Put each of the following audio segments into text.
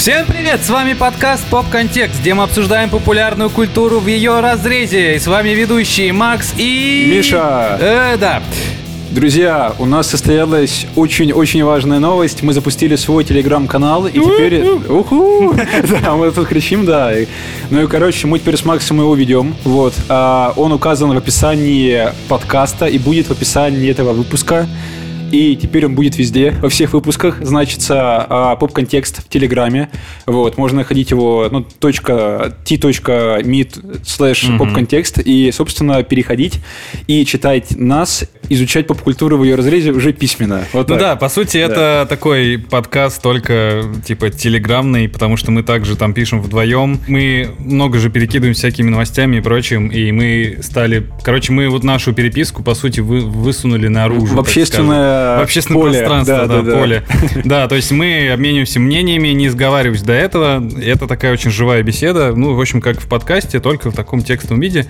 Всем привет! С вами подкаст Поп Контекст, где мы обсуждаем популярную культуру в ее разрезе. И с вами ведущие Макс и... Миша! Э, да. Друзья, у нас состоялась очень-очень важная новость. Мы запустили свой телеграм-канал, и теперь... Уху! Да, мы тут кричим, да. Ну и, короче, мы теперь с Максом его ведем. Вот. А, Он указан в описании подкаста и будет в описании этого выпуска. И теперь он будет везде, во всех выпусках, значится а, поп-контекст в Телеграме. Вот, можно находить его, ну, точка, t.meet slash поп-контекст и, собственно, переходить и читать нас, изучать поп-культуру в ее разрезе уже письменно. Вот Ну так. да, по сути, это такой подкаст только типа телеграммный, потому что мы также там пишем вдвоем. Мы много же перекидываем всякими новостями и прочим, и мы стали... Короче, мы вот нашу переписку, по сути, вы- высунули наружу. В общественное скажем. В общественное поле. пространство, да, Да, да, да. поле. Да, то есть мы обмениваемся мнениями, не сговариваясь до этого. Это такая очень живая беседа. Ну, в общем, как в подкасте, только в таком текстовом виде.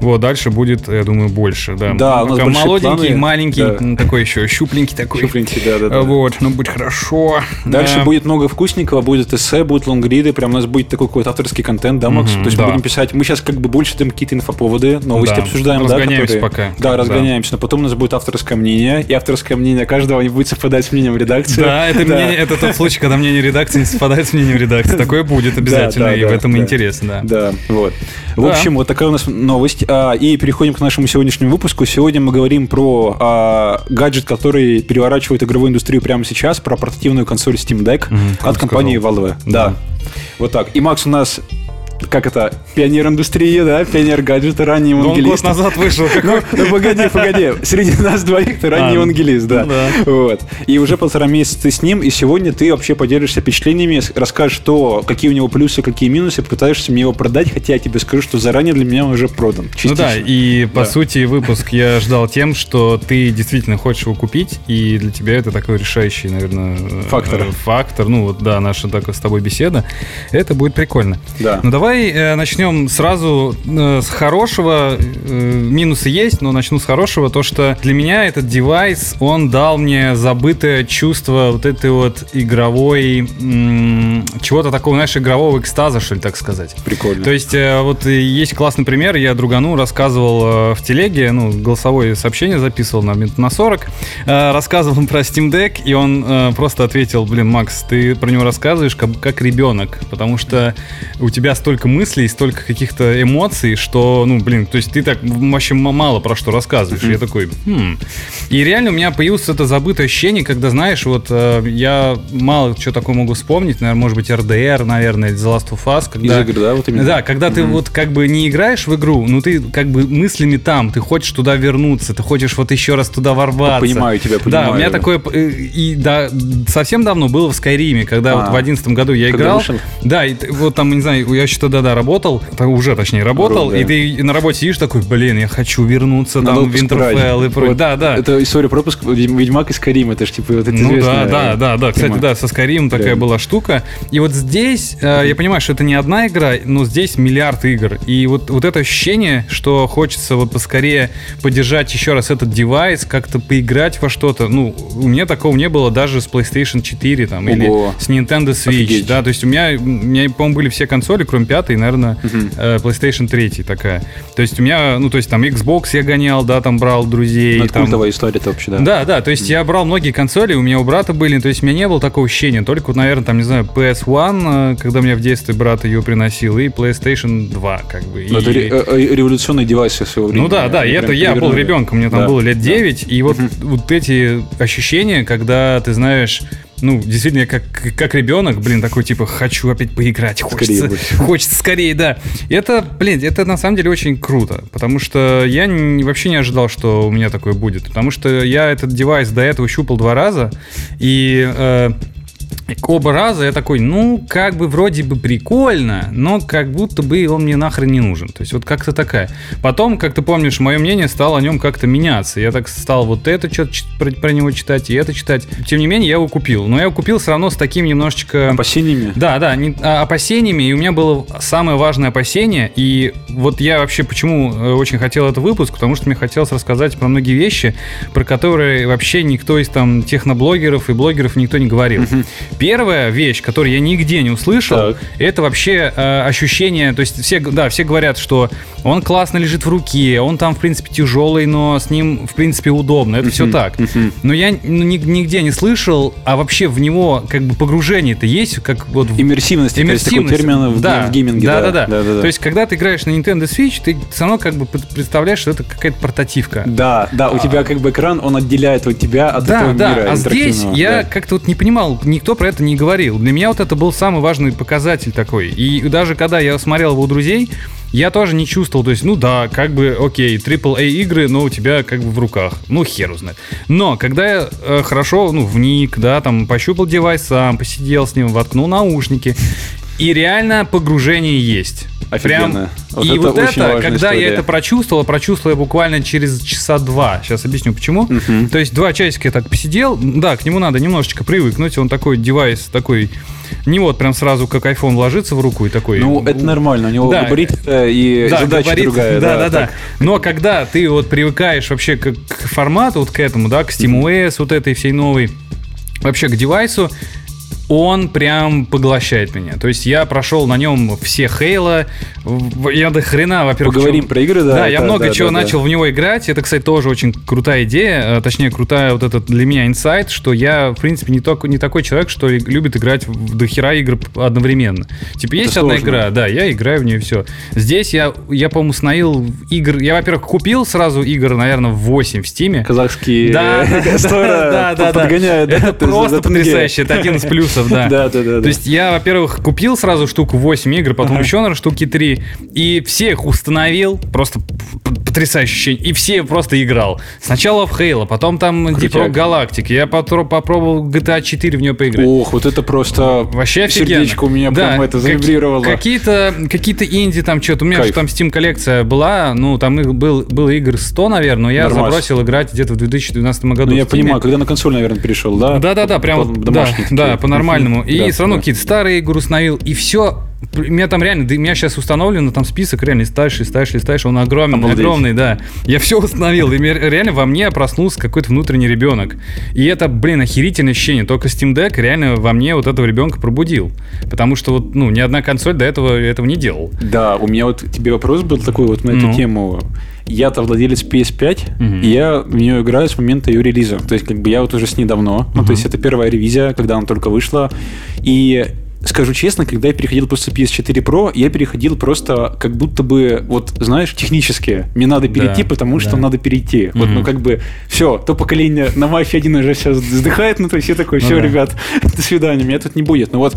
Вот, дальше будет, я думаю, больше. Да, Да, у нас молоденький, планы. маленький, Да. такой еще щупленький такой. Щупленький, да, да, да. Вот, ну будет хорошо. Дальше Да. будет много вкусненького, будет эссе, будут лонгриды, прям у нас будет такой какой-то авторский контент, да, Макс? Мгм, То есть да. мы будем писать, мы сейчас как бы больше там какие-то инфоповоды, новости Да, обсуждаем, да, разгоняемся пока. Да, Да. разгоняемся, но потом у нас будет авторское мнение, и авторское мнение каждого не будет совпадать с мнением редакции. Да, это, мнение- это тот случай, когда мнение редакции не совпадает с мнением редакции. Такое будет обязательно, да, и да, в этом да. интересно, да. Да, вот. В Да. общем, вот такая у нас новость. А, и переходим к нашему сегодняшнему выпуску. Сегодня мы говорим про а, гаджет, который переворачивает игровую индустрию прямо сейчас, про портативную консоль Steam Deck как от компании. Valve. Да. Да. Вот так. И Макс у нас как это, пионер индустрии, да, пионер гаджета, ранний Ну, он год евангелист. назад вышел. Ну, ну, погоди, погоди. Среди нас двоих ты ранний А, евангелист, да. ну да. Вот. И уже полтора месяца ты с ним, и сегодня ты вообще поделишься впечатлениями, расскажешь, что, какие у него плюсы, какие минусы, попытаешься мне его продать, хотя я тебе скажу, что заранее для меня уже продан. Ну да, и по Да. сути выпуск я ждал тем, что ты действительно хочешь его купить, и для тебя это такой решающий, наверное, Фактор. э, Фактор, ну вот да, наша такая с тобой беседа. Это будет прикольно. Да. Ну давай э, начнем сразу э, с хорошего. Э, минусы есть, но начну с хорошего. То, что для меня этот девайс, он дал мне забытое чувство вот этой вот игровой... чего-то такого, знаешь, игрового экстаза, что ли, так сказать. Прикольно. То есть, вот есть классный пример. Я другану рассказывал в телеге, ну, голосовое сообщение записывал на минут на 40. э, Рассказывал про Steam Deck, и он просто ответил, блин, Макс, ты про него рассказываешь как, как ребенок, потому что у тебя столько мыслей, столько каких-то эмоций, что, ну, блин, то есть ты так вообще мало про что рассказываешь. Я такой, хм. И реально у меня появилось это забытое ощущение, когда, знаешь, вот э, я мало что такое могу вспомнить, наверное, может быть, RDR, наверное, или The Last of Us, когда... Из игр, да, вот именно? Да, когда ты вот как бы не играешь в игру, но ты как бы мыслями там, ты хочешь туда вернуться, ты хочешь вот еще раз туда ворваться. Понимаю тебя, Да, понимаю, у меня да. такое, э, и да, совсем давно было в Скайриме, когда вот А. в одиннадцатом году я играл. вышел? Да, и вот там, не знаю, я еще тогда, да, работал, уже, точнее, работал, Ру, да. и ты на работе сидишь такой, блин, я хочу вернуться Надо там в брать. и прочее. Вот Да, да. Это история пропуск Ведьмак и Скарим, это же типа вот это Ну да, да, да, да. Кстати, да, со Skyrim такая была штука. И вот здесь, э, я понимаю, что это не одна игра, но здесь миллиард игр. И вот, вот это ощущение, что хочется вот поскорее поддержать еще раз этот девайс, как-то поиграть во что-то. Ну, у меня такого не было даже с PlayStation 4 там, Ого. или с Nintendo Switch. Офигеть. Да, то есть у меня, у меня по-моему, были все консоли, кроме пятой, и, наверное, э, PlayStation 3 такая. То есть у меня, ну, то есть там Xbox я гонял, да, там брал друзей. Ну, это там, культовая история-то вообще, да. да, да, то есть я брал многие консоли, у меня у брата были, то есть у меня не было такого ощущения, только наверное, там, не знаю, PS1, э, когда мне в детстве брат ее приносил, и PlayStation 2, как бы. Но и- Это ре- э, революционный девайс своего времени. ну да, да, и это я был ребенком, мне там Да. было лет 9, и вот, вот эти ощущения, когда ты знаешь, ну, действительно, я как, как ребенок, блин, такой, типа, хочу опять поиграть, хочется, больше. хочется скорее, да. И это, блин, это на самом деле очень круто, потому что я не- вообще не ожидал, что у меня такое будет, потому что я этот девайс до этого щупал два раза, и... э, Оба раза я такой, ну, как бы вроде бы прикольно, но как будто бы он мне нахрен не нужен. То есть вот как-то такая. Потом, как ты помнишь, мое мнение стало о нем как-то меняться. Я так стал вот это что-то про него читать и это читать. Тем не менее, я его купил. Но я его купил все равно с таким немножечко... Опасениями? Да, да, не- а, опасениями, и у меня было самое важное опасение, и вот я вообще почему э, очень хотел этот выпуск, потому что мне хотелось рассказать про многие вещи, про которые вообще никто из там техноблогеров и блогеров никто не говорил. Первая вещь, которую я нигде не услышал, Так. это вообще э, ощущение, то есть все, да, все говорят, что он классно лежит в руке, он там, в принципе, тяжелый, но с ним, в принципе, удобно. Это все так. Но я ну, ни- нигде не слышал, а вообще в него как бы погружение-то есть, как вот Иммерсивность, есть такой Иммерсивность. термин в, да. в гейминге. Да, да, да. да. То есть, когда ты играешь на Nintendo Switch, ты все равно как бы пред- представляешь, что это какая-то портативка. Да, да, у тебя как бы экран, он отделяет вот тебя от Да, этого да, мира а здесь я да. как-то вот не понимал, никто про это не говорил. Для меня вот это был самый важный показатель такой. И даже когда я смотрел его у друзей, я тоже не чувствовал, то есть, ну да, как бы, окей, AAA игры, но у тебя как бы в руках, ну хер узнает. Но когда я э, хорошо, ну, вник, да, там, пощупал девайс сам, посидел с ним, воткнул наушники, и реально погружение есть. Офигенно. Вот и это вот это, когда я история. это прочувствовал, прочувствовал я буквально через часа два. Сейчас объясню почему. Мгм. То есть два часика я так посидел. Да, к нему надо немножечко привыкнуть. Он такой девайс такой, не вот прям сразу как iPhone ложится в руку и такой. Ну, это нормально, у него Да. габарит и Да, задача габарит, другая. Да, да, да. так. Но когда ты вот привыкаешь вообще к, к формату, вот к этому, да, к SteamOS, вот этой всей новой, вообще к девайсу, он прям поглощает меня. То есть я прошел на нем все Хейла. Я до хрена, во-первых... Поговорим чё- про игры, да. Да, я это- много да, чего да, да. начал в него играть. Это, кстати, тоже очень крутая идея. э, Точнее, крутая вот этот для меня инсайт, что я, в принципе, не, только, не такой человек, что любит играть в дохера игр одновременно. Типа, есть одна сложно. игра, да, я играю в нее, все. Здесь я, я по-моему, установил игр... Я, во-первых, купил сразу игр, наверное, в 8 в Стиме. Казахские Да, да, да, да. подгоняют. да, Это просто потрясающе. Это один из плюсов, да. Да, да, да. То есть я, во-первых, купил сразу штуку 8 игр, потом еще, наверное, штуки 3, и все их установил, просто п- потрясающее ощущение, и все просто играл. Сначала в Halo, потом там Deep. Rock Galactic, я попробовал GTA 4 в нее поиграть. Ох, вот это просто Вообще офигенно. сердечко у меня Да, прям это завибрировало. Какие-то какие-то инди там что-то. У меня же там Steam коллекция была, ну там их был, было игр 100, наверное, но я забросил играть где-то в 2012 году. Ну, я понимаю, когда на консоль, наверное, перешел, да? Да, да, да, прям По- вот, домашний да, да, такие. По-нормальному. И Да, все равно да. какие-то старые игры установил, и все. У меня там реально, да, у меня сейчас установлено там список, реально листаешь, листаешь, листаешь, он огромен, Обалдеть. огромный, да. Я все установил, и реально во мне проснулся какой-то внутренний ребенок. И это, блин, охерительное ощущение. Только Steam Deck реально во мне вот этого ребенка пробудил. Потому что вот, ну, ни одна консоль до этого этого не делал. Да, у меня вот тебе вопрос был такой вот на эту Ну. тему. Я-то владелец PS5, Мгм. и я в нее играю с момента ее релиза. То есть, как бы я вот уже с ней давно. Ну, то есть, это первая ревизия, когда она только вышла. И скажу честно, когда я переходил после PS4 Pro, я переходил просто как будто бы, вот, знаешь, технически. Мне надо перейти, Да, потому что да. надо перейти. Вот, ну, как бы, все, то поколение на Мафе 1 уже сейчас вздыхает, ну, то есть, я такой, Ну все, да. ребят, до свидания, меня тут не будет. Но вот,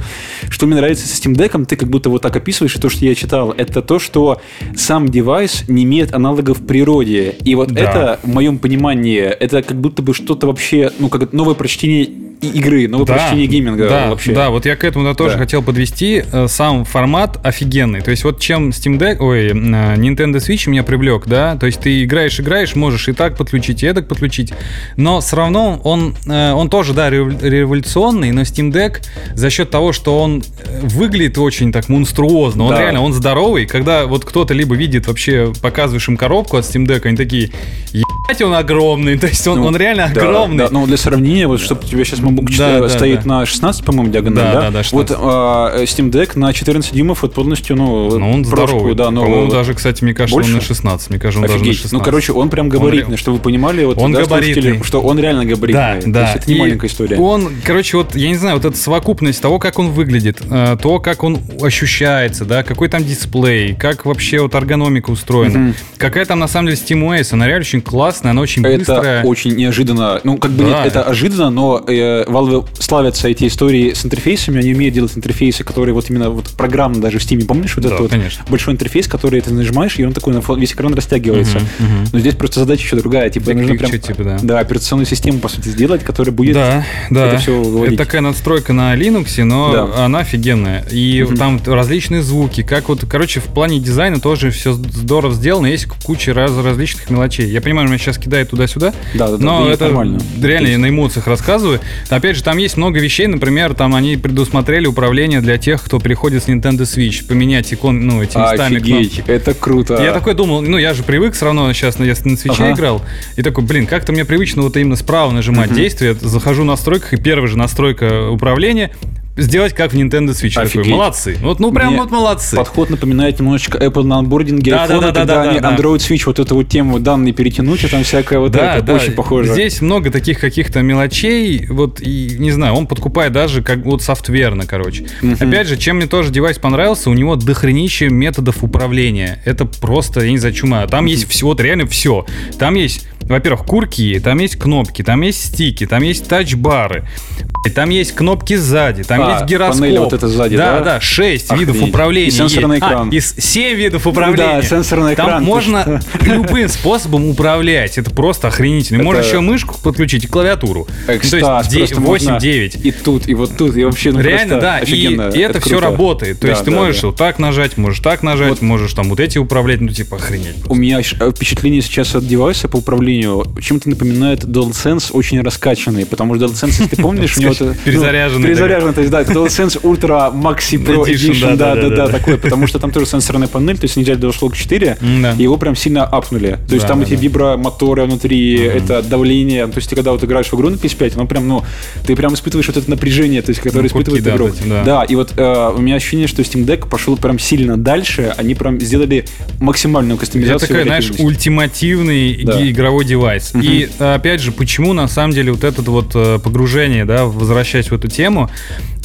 что мне нравится со Steam Deck, ты как будто вот так описываешь, и то, что я читал, это то, что сам девайс не имеет аналогов в природе. И вот Да. это, в моем понимании, это как будто бы что-то вообще, ну, как новое прочтение игры, новое прочтение гейминга да, вообще. Да, вот я к этому тоже Да. хотел подвести. Э, Сам формат офигенный. То есть вот чем Steam Deck, ой, э, Nintendo Switch меня привлек, да, то есть ты играешь, играешь, можешь и так подключить, и эдак подключить, но все равно он, э, он тоже, да, рев- революционный, но Steam Deck за счет того, что он выглядит очень так монструозно, он Да. реально, он здоровый, когда вот кто-то либо видит вообще, показываешь им коробку от Steam Deck, они такие, ебать, он огромный, то есть он, Ну, он реально да, огромный. Да, ну, для сравнения, вот чтобы у тебя сейчас MacBook Да, да, стоит да. на 16, по-моему, диагональ, Да, да? да, да, 16. Вот а, Steam Deck на 14 дюймов вот полностью, ну, Ну, он прошку, здоровый. да, новую. По-моему, даже, кстати, мне кажется, Больше? он на 16. Мне кажется, он даже на Офигеть. 16. Ну, короче, он прям габаритный, ре- чтобы вы понимали, вот, Он да, габаритный. что он реально габаритный. Да, То да. есть это не И маленькая история. Он, короче, вот, я не знаю, вот эта совокупность того, как он выглядит, э, то, как он ощущается, да, какой там дисплей, как вообще вот эргономика устроена, Мгм. какая там на самом деле SteamOS, она реально очень классная, она очень Это быстрая. очень неожиданно. Ну, как бы Да. нет, это ожиданно, но э, Valve славятся эти истории с интерфейсами. Они умеют делать интерфейсы, которые вот именно вот программно даже в Steam, помнишь вот Да, этот вот большой интерфейс, который ты нажимаешь, и он такой на весь экран растягивается. Мгм, мгм. Но здесь просто задача еще другая. Типа, Так нужно прям типа, да. операционную систему, по сути, сделать, которая будет Да, да. это всё выводить. Это такая надстройка на Linux, но Да. она офигенная. И Мгм. там различные звуки. Как вот, короче, в плане дизайна тоже все здорово сделано. Есть куча раз, различных мелочей. Я понимаю, меня сейчас кидает туда-сюда, Да, да, да, но да, это нормально. реально я на эмоциях рассказываю. Опять же, там есть много вещей, например, там они предусмотрели управление для тех, кто приходит с Nintendo Switch, поменять икон, ну, эти местами Офигеть, кнопки. это круто. Я такой думал, ну я же привык все равно сейчас, я на свече Ага. играл, и такой, блин, как-то мне привычно вот именно справа нажимать действие, захожу в настройках, и первая же настройка управления сделать как в Nintendo Switch. Такой, молодцы. Вот, ну прям Мне вот молодцы. Подход напоминает немножечко Apple на анбординге Да, да, iPhone, да, да, когда да, они да. Android Switch, вот эту вот тему данные перетянуть, и там всякое вот Да, это да, очень похоже. Здесь много таких каких-то мелочей, вот, и, не знаю, он подкупает даже как вот софтверно, короче. Опять же, чем мне тоже девайс понравился, у него дохренище методов управления. Это просто, я не знаю, чума. Там есть все, вот реально все. Там есть, во-первых, курки, там есть кнопки, там есть стики, там есть тачбары, там есть кнопки сзади, там А, есть гироскоп. панель вот эта сзади, да? да? Да, 6 видов управления. И сенсорный есть. А, экран. и 7 видов управления. Да, сенсорный Там экран, ты можно любым способом управлять. Это просто охренительно. Можно Это- еще мышку подключить и клавиатуру. Ну, Экстаз, То есть просто можно 8-9. И тут, и вот тут, и вообще, ну Реально, просто да, и, офигенно. и это, все круто. работает. То Да, есть ты да, можешь да. вот так нажать, можешь так нажать, Вот. можешь там вот эти управлять, ну типа охренеть. У меня э, впечатление сейчас от девайса по управлению чем-то напоминает DualSense очень раскачанный, потому что DualSense, если ты помнишь, у него это... ну, Перезаряженный Перезаряженный, то есть, да, это DualSense Ultra Maxi Pro Edition, Edition, да, да, да, да-да-да, да. такой, потому что там тоже сенсорная панель, то есть они взяли DualShock 4, М-да. и его прям сильно апнули. То есть там эти вибромоторы внутри, это давление, то есть ты когда вот играешь в игру на PS5, оно прям, ну, ты прям испытываешь вот это напряжение, то есть, которое Ну, испытывает эти, да. И вот э, у меня ощущение, что Steam Deck пошел прям сильно дальше, они прям сделали максимальную Это кастомизацию. такой, и знаешь, ультимативный Да. Игровой девайс. И э, опять же, почему на самом деле вот это вот э, погружение, да, возвращаясь в эту тему,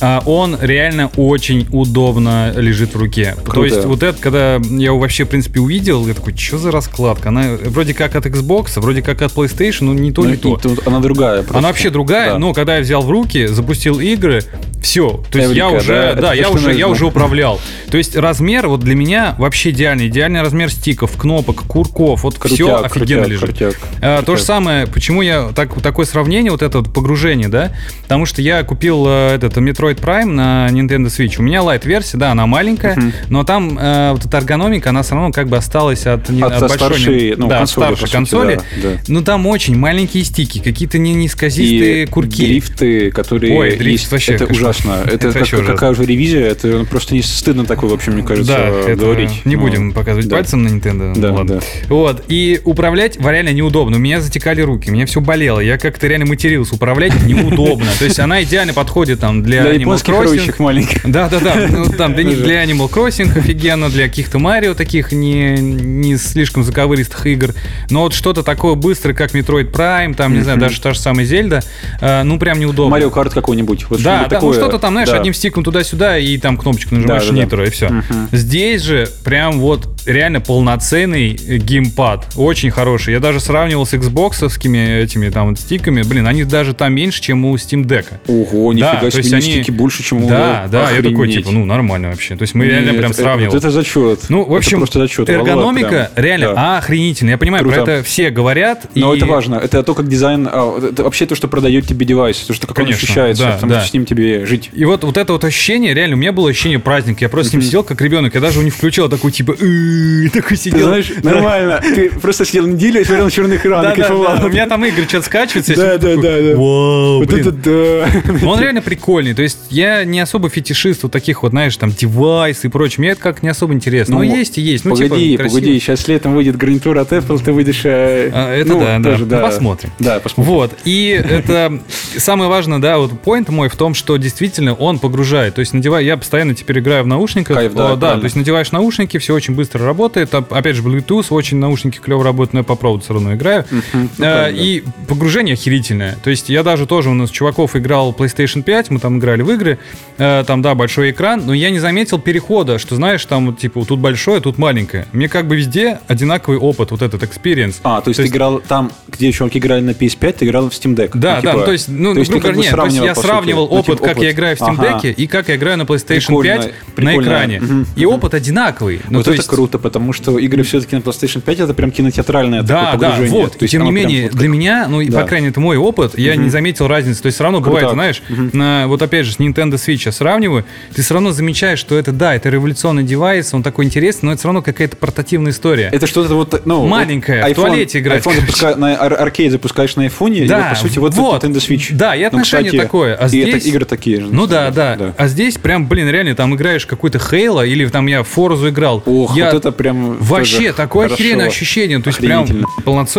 а, он реально очень удобно лежит в руке. То Круто. есть вот это, когда я его вообще, в принципе, увидел, я такой, что за раскладка? Она вроде как от Xbox, вроде как от PlayStation, но не то, Ну, не и то. тут она другая. просто. Она вообще другая, Да. но когда я взял в руки, запустил игры, все. То есть я Эврика, уже, да, да, это я то, уже, я уже управлял. То есть размер вот для меня вообще идеальный. Идеальный размер стиков, кнопок, курков. Вот Крутяк, все офигенно крутяк, лежит. крутяк, А, То же самое, почему я так, такое сравнение, вот это вот погружение, да? Потому что я купил э, этот Metroid Prime на Nintendo Switch. У меня лайт-версия, да, она маленькая, но там э, вот эта эргономика, она все равно как бы осталась от, не- От от большой старшей, ну, да, консоли, старшей сути, консоли. да, да. Ну там очень маленькие стики, какие-то не низкозистые И курки. дрифты, которые Ой, дрифт есть, вообще это кошмар. ужасно. Это, Это как- ужасно. какая уже ревизия, это просто не стыдно такое вообще, мне кажется, Да, говорить. не Ну, будем показывать да. пальцем на Nintendo. Да, ладно. да. Вот. И управлять реально неудобно. У меня затекали руки, меня все болело. Я как-то реально матерился. Управлять неудобно. То есть она идеально подходит там для, Для Animal Crossing. маленьких. Да, да, да. Ну, там для, для Animal Crossing офигенно, для каких-то Марио таких не, не слишком заковыристых игр. Но вот что-то такое быстрое, как Metroid Prime, там, не знаю, даже та же самая Зельда, э, ну прям неудобно. Марио Карт какой-нибудь. Вот Да, да, ну такое. что-то там, знаешь, Да. одним стиком туда-сюда, и там кнопочку нажимаешь Да, да, да. нитро, и все. Здесь же прям вот реально полноценный геймпад. Очень хороший. Я даже сравнивал с Xboxовскими этими там стиками. Блин, они даже там меньше, чем у Steam Deck. Ого, Да, нифига то есть себе, они- стики больше, чем у Да, да, я такой, Охренеть. типа, ну, нормально вообще. То есть мы реально Нет, прям это- сравнивали. Вот это зачет. Ну, в общем, это просто зачет. эргономика реально охренительная. Я понимаю, Круто. про это все говорят. Но и- это важно. Это то, как дизайн... а, это вообще то, что продает тебе девайс. То, что как Конечно, он ощущается. да, потому да. что с ним тебе жить. И вот, вот это вот ощущение, реально, у меня было ощущение праздника. Я просто с ним сидел как ребенок. Я даже его не включил, такой типа, такой Ты сидел. знаешь, нормально. Ты просто сидел неделю и смотрел на черный экран. Да, и да, кайфовал. У меня там игры что-то скачиваются. Да, да, да. Вау, Вот это. Ну, Он реально прикольный. То есть я не особо фетишист вот таких вот, знаешь, там, девайсы и прочее. Мне это как не особо интересно. Ну, есть и есть. Ну, погоди, типа, погоди, сейчас летом выйдет гарнитура от Apple, ты выйдешь... э, А, это ну, да, да. Ну, посмотрим. Да, посмотрим. Вот, и это самое важное, да, вот поинт мой в том, что действительно он погружает. То есть надеваю, я постоянно теперь играю в наушниках. Кайф, да, О, да, то есть надеваешь наушники, все очень быстро работает. Опять же, Bluetooth, очень наушники клево работают, но я по проводу все равно играю. Ну, А, правильно. и погружение охерительное. То есть я даже тоже у нас чуваков играл PlayStation 5, мы там играли в игры, э, там, да, большой экран, но я не заметил перехода, что, знаешь, там, вот, типа, тут большое, тут маленькое. Мне как бы везде одинаковый опыт, вот этот experience. А, то есть ты играл там, где чуваки играли на PS5, ты играл в Steam Deck. Да, Ну, да, типа, ну, то есть, ну, то есть ты грубо как бы говоря, нет, то есть я сравнивал Ну, опыт, типа, как я играю в Steam Ага. Deck и как я играю на PlayStation Прикольно, 5 на экране. И опыт одинаковый. Ну, Вот то это есть, круто. потому что игры все-таки на PlayStation 5 это прям кинотеатральное да, такое да, вот. Тем не менее, вот для меня, ну, да. по крайней мере, это мой опыт, я угу. не заметил разницы. То есть все равно Круто. бывает, знаешь, угу. на, вот опять же, с Nintendo Switch я сравниваю, ты все равно замечаешь, что это, да, это революционный девайс, он такой интересный, но это все равно какая-то портативная история. Это что-то вот, ну... Маленькая, iPhone, в туалете играть. iPhone запуска... на ар- аркейд запускаешь на айфоне, да, и вот, по сути, вот, вот Nintendo Switch. Да, и отношение ну, кстати, такое. А здесь... И это игры такие же. Ну да, да, да. А здесь прям, блин, реально, там играешь какой-то Хейла, или там я Форзу играл. Ох, я... вот это прям... Вообще, такое охеренное ощущение. То есть прям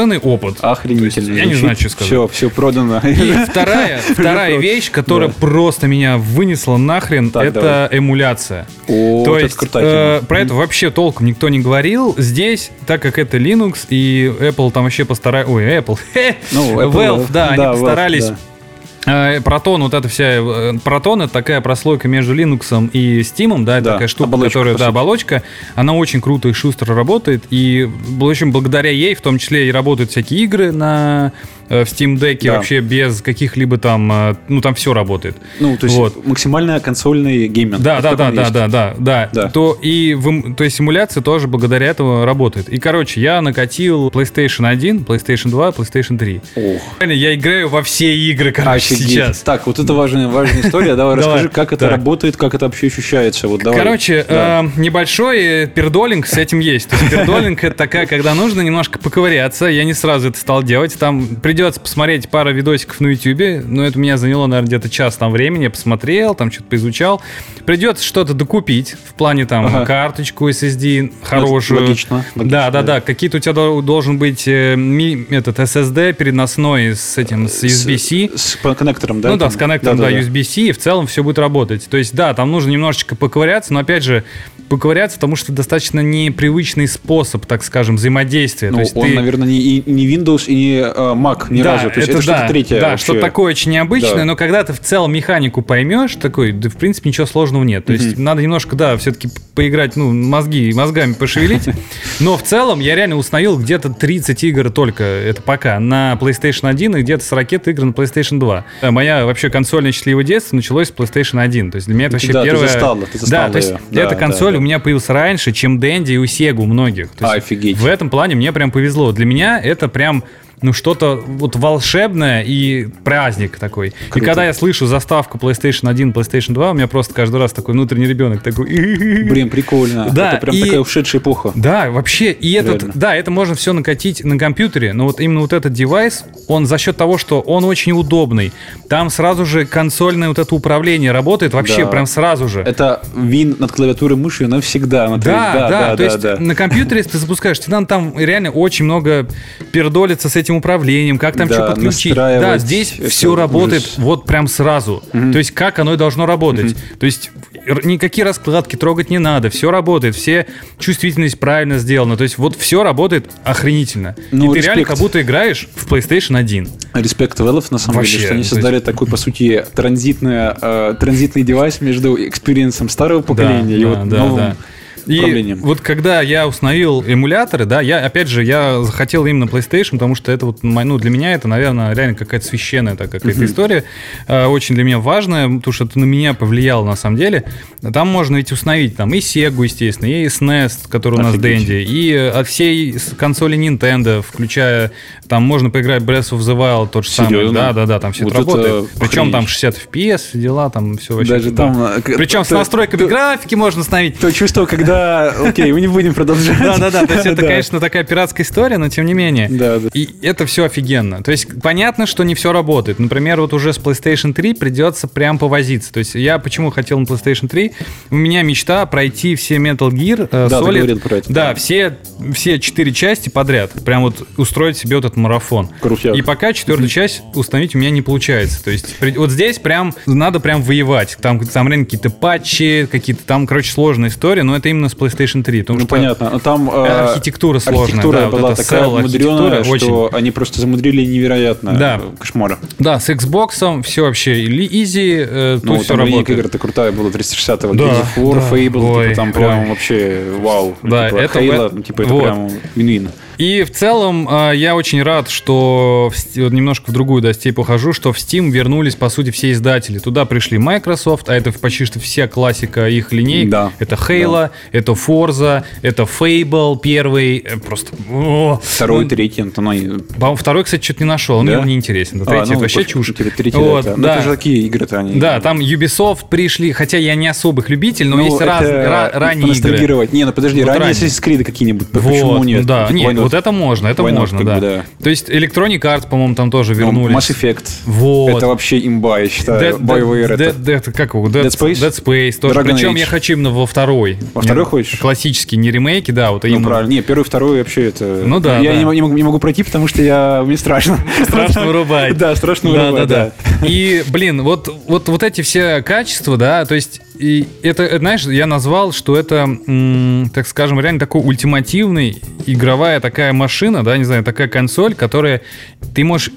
полноценный опыт. Охренительно. Я не знаю, что сказать. Все, все продано. И вторая, вторая вещь, которая просто меня вынесла нахрен, это эмуляция. О, То есть э, про это вообще толком никто не говорил. Здесь, так как это Linux и Apple там вообще постарались... Ой, Apple. Ну, Valve, да, они постарались Протон, вот эта вся Протон это такая прослойка между Linux и Steam, да, это да, такая штука, оболочка, которая, да, оболочка, она очень круто и шустро работает, и в общем благодаря ей, в том числе и работают всякие игры на Э, в Steam Deck да. вообще без каких-либо там, э, ну там все работает. Ну, то есть вот. максимально консольный гейминг. Да, да, да, да, да, да, да, да. То и в, то есть симуляция тоже благодаря этому работает. И короче, я накатил PlayStation 1, PlayStation 2, PlayStation 3. Ох. Я играю во все игры, короче, Офигеть. Сейчас. Так, вот это важная, важная история. Давай расскажи, как это работает, как это вообще ощущается. Вот давай. Короче, э, небольшой пердолинг с этим есть. То есть пердолинг это такая, когда нужно немножко поковыряться. Я не сразу это стал делать. Там придется посмотреть пару видосиков на YouTube, но это меня заняло, наверное, где-то час там времени, я посмотрел, там что-то поизучал. Придется что-то докупить в плане там ага. карточку SSD хорошую. Логично. логично да, да, да. Какие-то у тебя должен быть э, ми, этот SSD переносной с этим, с USB-C. С, с коннектором, да? Ну да, с коннектором, да, да, да, USB-C, и в целом все будет работать. То есть, да, там нужно немножечко поковыряться, но опять же, поковыряться, потому что достаточно непривычный способ, так скажем, взаимодействия. Ну, То есть он, ты... наверное, не, не Windows и не uh, Mac ни да, разу. То есть это, это что-то третье. Да, что-то такое очень необычное, да. но когда ты в целом механику поймешь, такой, да, в принципе, ничего сложного нет. То есть mm-hmm. надо немножко, да, все-таки поиграть, ну, мозги, мозгами пошевелить. Но в целом я реально установил где-то 30 игр только, это пока, на PlayStation 1 и где-то 40 игр на PlayStation 2. Моя вообще консольное счастливое детство началось с PlayStation 1. То есть для меня это вообще да, первое... Ты застала, ты застала да, то есть да, эта консоль да, да. У меня появилась раньше, чем Dendy и у Sega у многих. То есть Офигеть. В этом плане мне прям повезло. Для меня это прям ну, что-то вот волшебное и праздник такой. Круто. И когда я слышу заставку PlayStation 1, PlayStation 2, у меня просто каждый раз такой внутренний ребенок такой... Блин, прикольно. Да, это прям и... такая ушедшая эпоха. Да, вообще. И этот, да, это можно все накатить на компьютере, но вот именно вот этот девайс, он за счет того, что он очень удобный, там сразу же консольное вот это управление работает вообще да. прям сразу же. Это вин над клавиатурой мышью навсегда. Да, да, да, да, то да, есть да. на компьютере, если ты запускаешь, тебе там реально очень много пердолиться с этим этим управлением, как там да, что подключить. Да, здесь все работает ужас. вот прям сразу. Угу. То есть как оно и должно работать. Угу. То есть никакие раскладки трогать не надо, все работает, все чувствительность правильно сделана. То есть вот все работает охренительно. Ну, и ты респект. реально как будто играешь в PlayStation 1. Респект Valve на самом Вообще, деле, что они создали есть... такой, по сути, транзитный, э, транзитный девайс между experience ом старого поколения да, и да, вот да, новым. Да и вот когда я установил эмуляторы, да, я, опять же, я захотел именно PlayStation, потому что это вот, ну, для меня это, наверное, реально какая-то священная такая какая-то история, э, очень для меня важная, потому что это на меня повлияло на самом деле. Там можно ведь установить там и Sega, естественно, и SNES, который у нас Dendy, и от всей консоли Nintendo, включая, там можно поиграть Breath of the Wild, тот же самый, да, да, да, там все вот это работает. Причем там 60 FPS, дела, там все вообще. Даже там... Э, Причем с настройками графики можно установить. То чувство, когда окей, мы не будем продолжать. Да-да-да, то есть это, конечно, такая пиратская история, но тем не менее. Да, да. И это все офигенно. То есть понятно, что не все работает. Например, вот уже с PlayStation 3 придется прям повозиться. То есть я почему хотел на PlayStation 3? У меня мечта пройти все Metal Gear э, да, Solid. про это. Да, все, все четыре части подряд. Прям вот устроить себе вот этот марафон. Крутяк. И пока четвертую часть установить у меня не получается. То есть вот здесь прям надо прям воевать. Там, там какие-то патчи, какие-то там, короче, сложная история, но это именно с PlayStation 3. ну, что понятно. Но там э, архитектура сложная. Архитектура да, была вот такая мудреная, что очень. они просто замудрили невероятно. Да. Кошмара. Да, с Xbox все вообще изи, э, ну, тут все работает. игр-то крутая была, 360-го. Да, Gears of War, да. Fable, Ой, типа, там ой. прям вообще вау. Да, типа, это... Halo, ну, типа, это вот. прям вин-вин. И в целом э, я очень рад, что вот немножко в другую да, степь ухожу, что в Steam вернулись, по сути, все издатели. Туда пришли Microsoft, а это почти что вся классика их линейк. Да. Это Halo, да. это Forza, это Fable первый, э, просто... о, Второй, ну, третий, ну, ну, второй, кстати, что-то не нашел, он Да? мне не интересен. А, Третий ну, вообще пофиг, чушь. третий- Вот, да, это- Ну, да. это же такие игры-то они. Да, там Ubisoft пришли, хотя я не особо их любитель, но Ну, есть это раз, ра- ранние игры. Не, ну подожди, Вот ранние. Assassin's Creed какие-нибудь, Вот, почему нет? Да, нет? Вот это можно, это Why not, можно, как да. бы, да. То есть Electronic Arts, по-моему, там тоже Ну, вернулись. Mass Effect. Вот. Это вообще имба, я считаю. Dead, BioWare Dead, это. Dead- Dead- как его? Dead, Dead Space? Dead Space тоже. Dragon Причем Age. я хочу именно во второй. Во второй Не- хочешь? Классический, не ремейки, да, вот Ну, именно. правильно. Не, первый, второй вообще это... Ну да, Я да. Не, могу, не могу- не могу пройти, потому что я... мне страшно. Страшно вырубать. Да, страшно вырубать, да, да. И, блин, вот, вот, вот эти все качества, да, то есть, и это, это, знаешь, я назвал, что это, так скажем, реально такой ультимативный игровая такая машина, да, не знаю, такая консоль, которая ты можешь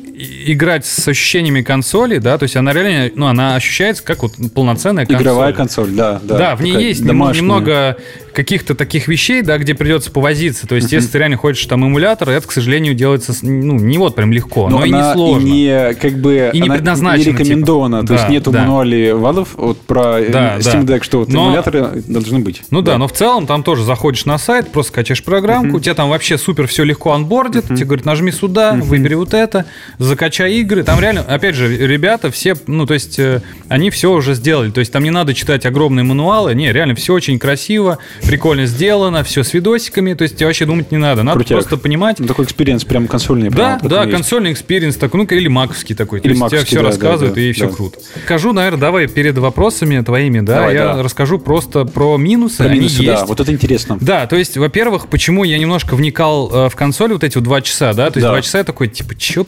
играть с ощущениями консоли, да, то есть она реально, ну, она ощущается как вот полноценная консоль. Игровая консоль, да. Да, Да, в ней есть домашняя. немного каких-то таких вещей, да, где придется повозиться. То есть, если ты реально хочешь там эмулятор, это, к сожалению, делается ну, не вот прям легко, но, и не сложно. И не, как бы, И не предназначена, не рекомендована. типа. То есть Да, нету да. мануалей Valve вот про э, Да, Steam да. Deck, что вот Но- эмуляторы должны быть. Ну да. но в целом там тоже заходишь на сайт, просто скачаешь программку, у тебя там вообще супер все легко анбордит, тебе говорят, нажми сюда, выбери вот это, закачай игры. Там реально, опять же, ребята все, ну то есть э, они все уже сделали, то есть там не надо читать огромные мануалы, не, реально все очень красиво, прикольно сделано, все с видосиками, то есть тебе вообще думать не надо, надо Крутяк. просто понимать, Ну, такой experience прям консольный. Да, прям, да, консольный экспириенс такой, ну или маковский такой. То Или есть тебе все да, да, рассказывают да, и все да. круто. Скажу, наверное, давай перед вопросами твоими, да, Давай, я да. расскажу просто про минусы. Про Они минусы, да, есть. вот это интересно. Да, то есть, во-первых, почему я немножко вникал э, в консоль вот эти вот два часа, да, то есть Да. два часа я такой, типа, чё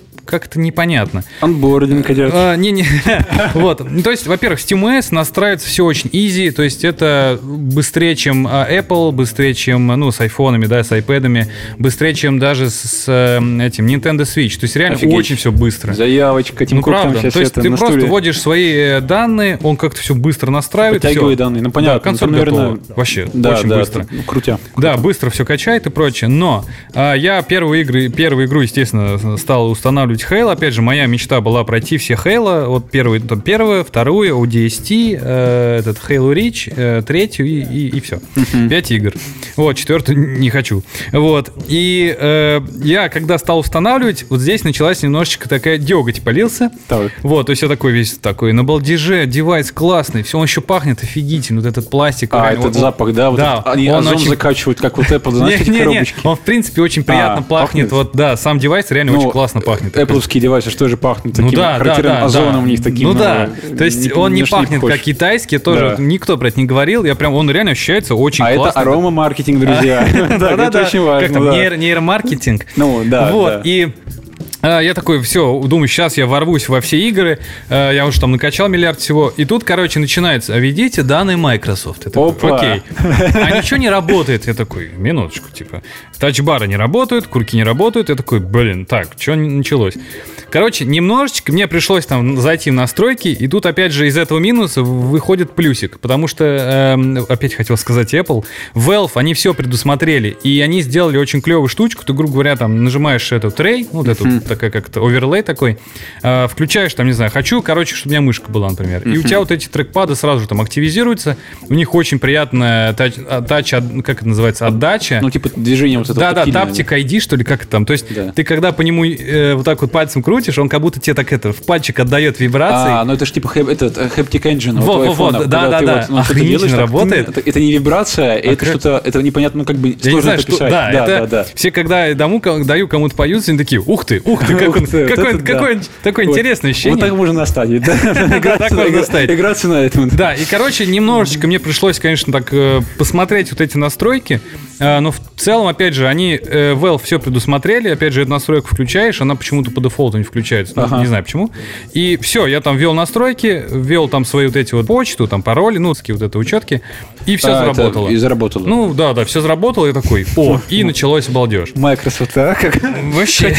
как-то непонятно. Анбординг идет. А, Не-не, вот. Ну, То есть, во-первых, SteamOS настраивается все очень easy, то есть это быстрее, чем а, Apple, быстрее, чем, ну, с айфонами, да, с iPad'ами, быстрее, чем даже с, с, э, этим Nintendo Switch. То есть реально Офигеть. очень все быстро. Заявочка, Тим Ну, там правда. То есть это ты просто стуле вводишь свои э, данные, он как-то все быстро настраивает. Подтягивает данные. Ну, понятно. Да, консоль ну, наверное, готова. Вообще, да, очень да, быстро. ну, крутя. Да, быстро все качает и прочее. Но а, я первую, игры, первую игру, естественно, стал устанавливать Halo. Опять же, моя мечта была пройти все Halo. Вот первую, там, первую, вторую, ODST, э, этот Halo Reach, э, третью и, и, и все. Пять игр. Вот, четвертую не хочу. Вот. И э, я, когда стал устанавливать, вот здесь началась немножечко такая деготь полился. Так. Вот, то есть я такой весь такой на балдеже, девайс классный, все, он еще пахнет офигительно, вот этот пластик. А, реально, этот он- запах, да? Вот да, этот- они он озон очень- закачивают, как вот Apple, не, коробочки. он в принципе очень приятно А, пахнет. пахнет? Вот, да, сам девайс реально Ну, очень классно пахнет. Apple девайсы что же пахнут Ну таким да, да, характерным да, озоном да. у них таким. Ну да, э, то есть ни- он не пахнет похож. как китайский, тоже Да. никто про это не говорил. Я прям, он реально ощущается очень А это классно. арома-маркетинг, друзья. Да, это очень важно. Как там, да. нейро- нейромаркетинг. Ну, да, Вот, да. и а, я такой, все, думаю, сейчас я ворвусь во все игры, а, я уже там накачал миллиард всего, и тут, короче, начинается, а введите данные Microsoft. Я такой, Опа. окей. А ничего не работает. Я такой, минуточку, типа, тачбары не работают, курки не работают. Я такой, блин, так, что началось? Короче, немножечко мне пришлось там зайти в настройки, и тут, опять же, из этого минуса выходит плюсик, потому что, эм, опять хотел сказать Apple, Valve, они все предусмотрели, и они сделали очень клевую штучку, ты, грубо говоря, там нажимаешь эту трей, ну, вот эту, такая как-то оверлей такой, э, включаешь там, не знаю, хочу, короче, чтобы у меня мышка была, например, и у тебя вот эти трекпады сразу же там активизируются, у них очень приятная тач, а, тач- от- как это называется, отдача. Ну, типа движение вот это Да, да, тактильное. таптик ID, что ли, как там. То есть Да. ты когда по нему э, вот так вот пальцем крутишь, он как будто тебе так это в пальчик отдает вибрации. А, ну это же типа хэп- этот э, Haptic Engine Вот, вот, вот, да, ты да, вот, да. ну, так, работает. это, это не вибрация, это что-то, это непонятно, ну как бы Я не сложно знаю, что... Да, да, это... да, да. Все, когда дому, даю кому-то поют, они такие, ух ты, ух какой, Вот. интересное ощущение. Вот так можно наставить, да? Так можно наставить. Играться на этом. Да, и, короче, немножечко мне пришлось, конечно, так э, посмотреть вот эти настройки, э, но в целом, опять же, они, э, Valve все предусмотрели, опять же, эту настройку включаешь, она почему-то по дефолту не включается, ну, не знаю почему. И все, я там ввел настройки, ввел там свои вот эти вот почту, там пароли, ну, вот это учетки, и все А, заработало. И заработало. Ну, да, да, все заработало, и такой, о, и началось балдеж. Microsoft, а? Как? Вообще.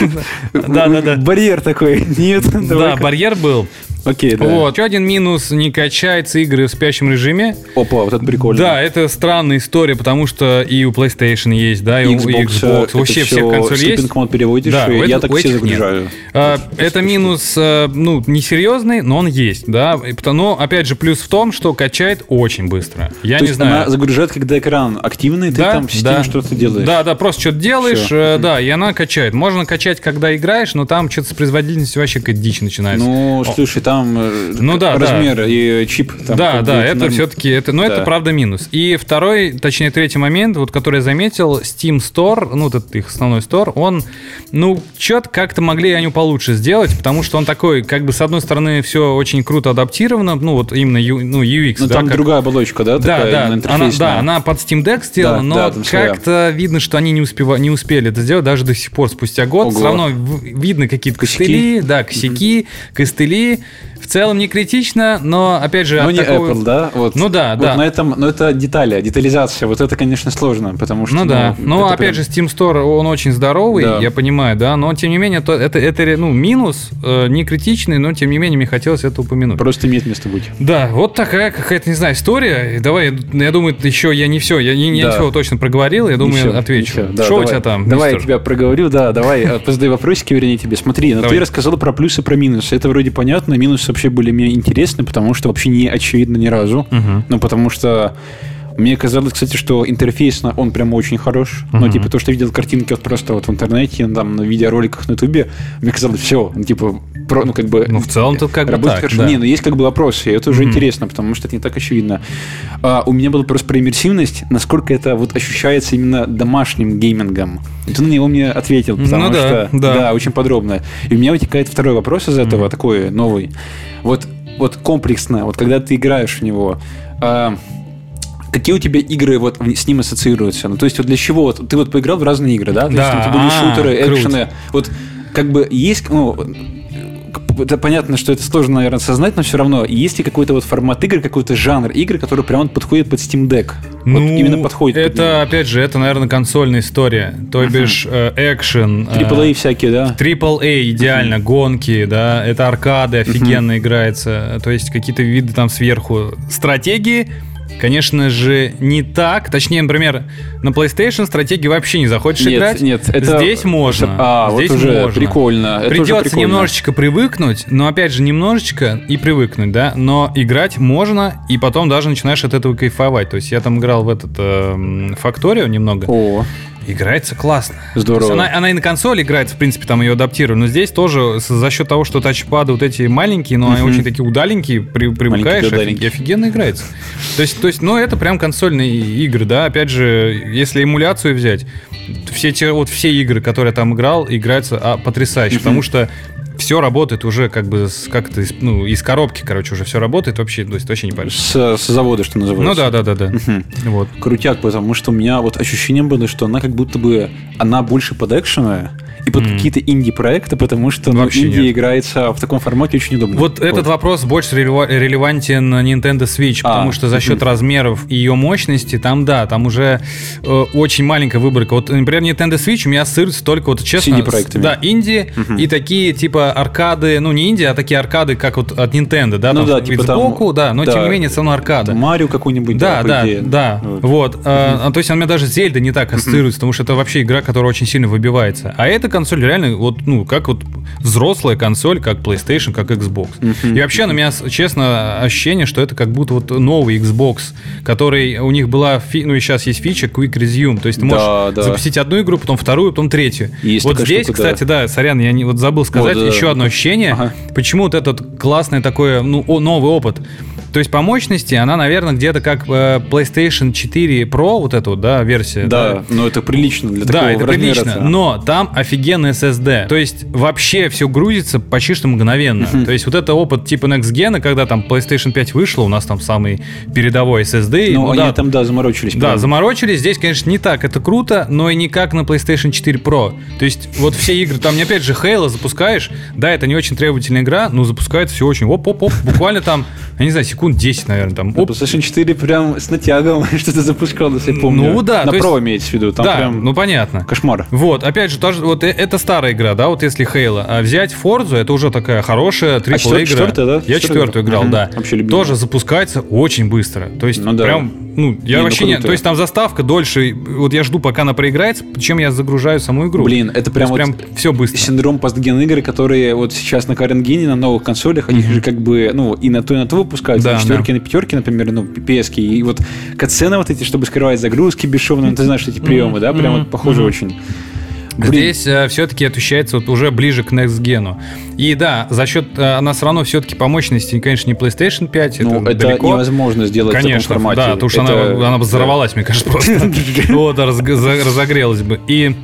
Да, да, да. Барьер такой. Нет, Да, барьер был. Окей, да. Вот. Еще один минус, не качается игры в спящем режиме. Опа, вот это прикольно. Да, это странная история, потому что и у PlayStation есть, да, и, у Xbox, это вообще всё всех консолей есть. mode переводишь, Да, и я так все загружаю. А, это минус, э, ну, несерьезный, но он есть, да. Но, опять же, плюс в том, что качает очень быстро. Я То не знаю. она загружает, когда экран активный, ты Да, там системе да. что-то делаешь. Да, да, просто что-то делаешь, Всё. э, да, и она качает. Можно качать, когда играешь, но там что-то с производительностью вообще какая-то дичь начинается. Ну, слушай, там э, Ну да, размер и чип. Там да, да, это норм- все-таки, это, но это Да. правда минус. И второй, точнее третий момент, вот который я заметил, Steam Store, ну, этот их основной стор, он, ну, что-то как-то могли они получше сделать, потому что он такой, как бы, с одной стороны, все очень круто адаптировано, ну, вот именно Ю- ну, UX, Ну, да, там как- другая оболочка, да? да, такая да, она, да, она под Steam Deck сделана, Да, но да, там как-то видно, что они не, успева, не успели это сделать даже до сих пор, спустя год. Ого. Все равно видно какие-то Косяки. костыли, да, косяки, костыли. В целом не критично, но, опять же, Ну, не такого- Apple, да? Вот. Ну да, Вот да. на этом, но это детали, детализация. Вот это, конечно, сложно, потому что... Ну да, но это опять прям- же Steam Store он очень здоровый, Да. я понимаю, да, но тем не менее то, это это ну минус э, не критичный, но тем не менее мне хотелось это упомянуть. Просто имеет место быть. Да, вот такая какая-то, не знаю, история. Давай, я думаю, еще я не все, я не, не Да. все точно проговорил, я думаю, я отвечу. всё. Да, Что у давай. тебя там? Давай я мистер? тебя проговорю, да, давай, э, позадай вопросики, вернее, тебе. Смотри, ну ты рассказал про плюсы, про минусы. Это вроде понятно, минусы вообще были мне интересны, потому что вообще не очевидно ни разу. Мгм. Ну, потому что мне казалось, кстати, что интерфейсно он прям очень хорош. Ну, Мгм. типа, то, что я видел картинки вот просто вот в интернете, там, на видеороликах на ютубе, мне казалось, все, ну, типа, про, ну, как бы... Ну, в целом тут как бы так, хорошо. да. Не, ну, есть как бы вопросы, и это уже Мгм. интересно, потому что это не так очевидно. А, у меня был вопрос про иммерсивность, насколько это вот ощущается именно домашним геймингом. И ты на него мне ответил, Ну потому да, что... да. очень подробно. И у меня вытекает второй вопрос из этого, такой новый. Вот, вот комплексно, вот когда ты играешь в него, а, Какие у тебя игры вот с ним ассоциируются? Ну, то есть, вот для чего? Вот, ты вот поиграл в разные игры, да? То Да, есть, там, это были а, шутеры, круто. экшены. Вот, как бы, есть, ну, это понятно, что это сложно, наверное, осознать, но все равно, есть ли какой-то вот формат игры, какой-то жанр игры, который прям вот подходит под Steam Deck? вот Ну, именно подходит под Это, него. опять же, это, наверное, консольная история. То бишь, э, экшен. э, AAA всякие, да? AAA идеально, гонки, да, это аркады, офигенно играется. То есть какие-то виды там сверху. Стратегии, конечно же, не так. Точнее, например, на PlayStation стратегии вообще не захочешь Нет, играть. нет, это- Здесь можно. А, Здесь вот уже можно. прикольно. Это уже Придется прикольно. немножечко привыкнуть, но опять же немножечко и привыкнуть, да. Но играть можно, и потом даже начинаешь от этого кайфовать. То есть я там играл в этот э, Факторию немного. О, Играется классно. Здорово. Она, она и на консоли играет, в принципе, там ее адаптируют. Но здесь тоже за счет того, что тачпады вот эти маленькие, но они Мгм. очень такие удаленькие, при, привыкаешь, офиг- офигенно играется. То есть, то есть, ну, это прям консольные игры, да. Опять же, если эмуляцию взять, все те, вот все игры, которые я там играл, играются а, потрясающе, Мгм. потому что все работает уже как бы как-то из, ну, из коробки, короче, уже все работает вообще, то есть вообще не паришь. с, с завода, что называется. Ну да, да, да, да. Мгм. Вот. Крутяк, потому что у меня вот ощущение было, что она как будто бы, она больше под экшены и под Мгм. какие-то инди-проекты, потому что ну, Вообще инди нет. играется в таком формате очень удобно. Вот этот вопрос больше релева- релевантен Nintendo Switch, А, потому что за счет мгм. размеров и ее мощности, там, да, там уже э, очень маленькая выборка. Вот, например, Nintendo Switch у меня ассоциируется только, вот честно, С инди-проектами. да, инди Мгм. и такие, типа, аркады, ну, не инди, а такие аркады, как вот от Nintendo, да, Ну там, да, типа там, сбоку, да, но да. тем не менее, все равно аркада. Марио какой-нибудь. Да, да, идее. да. Вот. Вот. а, а, то есть у меня даже Зельда не так ассоциируется, потому что это вообще игра, которая очень сильно выбивается. А эта консоль реально вот, ну, как вот взрослая консоль, как PlayStation, как Xbox. Мгм. И вообще на меня, честно, ощущение, что это как будто вот новый Xbox, который у них была, фи- ну и сейчас есть фича Quick Resume. То есть ты можешь Да, да. запустить одну игру, потом вторую, потом третью. Есть вот здесь, штука, да. кстати, да. сорян, я не, вот забыл сказать, Вот, да, еще да. одно ощущение, Ага. почему вот этот классный такой, ну, о- новый опыт. То есть по мощности она, наверное, где-то как э, PlayStation 4 Pro, вот эта вот, да, версия. Да, но это прилично для Да, такого это размера-то. прилично, но там офигенный SSD. То есть вообще все грузится почти что мгновенно. Мгм. То есть вот это опыт типа Next Gen, когда там PlayStation 5 вышло, у нас там самый передовой SSD. Ну, ну они да, там, да, заморочились. да, правда. заморочились. Здесь, конечно, не так это круто, но и не как на PlayStation 4 Pro. То есть вот все игры, там, опять же, Halo запускаешь, да, это не очень требовательная игра, но запускается все очень оп-оп-оп, буквально там, я не знаю, секунд секунд 10, наверное, там. Оп. PlayStation 4 прям с натягом что-то запускалось, я помню. Ну да. На Pro есть... имеется в виду. Там да, прям ну понятно. Кошмар. Вот, опять же, тоже, вот э, это старая игра, да, вот если Halo. А взять Forza, это уже такая хорошая AAA а игра. Четвертая, да? Я четвертую играл, угу. да. Вообще любимая. Тоже запускается очень быстро. То есть ну, да. прям, ну, я не, ну вообще ну, не... То есть там заставка дольше, вот я жду, пока она проиграется, чем я загружаю саму игру. Блин, это прям, вот прям все быстро. Синдром постген игры, которые вот сейчас на Gen на новых консолях, они же как бы, ну, и на то, и на то выпускаются, да, четверки, да. на пятерки, например, ну, PS, и вот катсцены вот эти, чтобы скрывать загрузки бесшовно, ну, ты знаешь эти приемы, да, прям вот похоже очень. Блин. Здесь э, все-таки ощущается вот уже ближе к Next Gen. И да, за счет э, она все равно все-таки по мощности, конечно, не PlayStation 5. Ну, это, это далеко. невозможно сделать конечно, в таком формате. Да, потому что это... она, она бы взорвалась, да. мне кажется, просто. Вот, разогрелась бы. И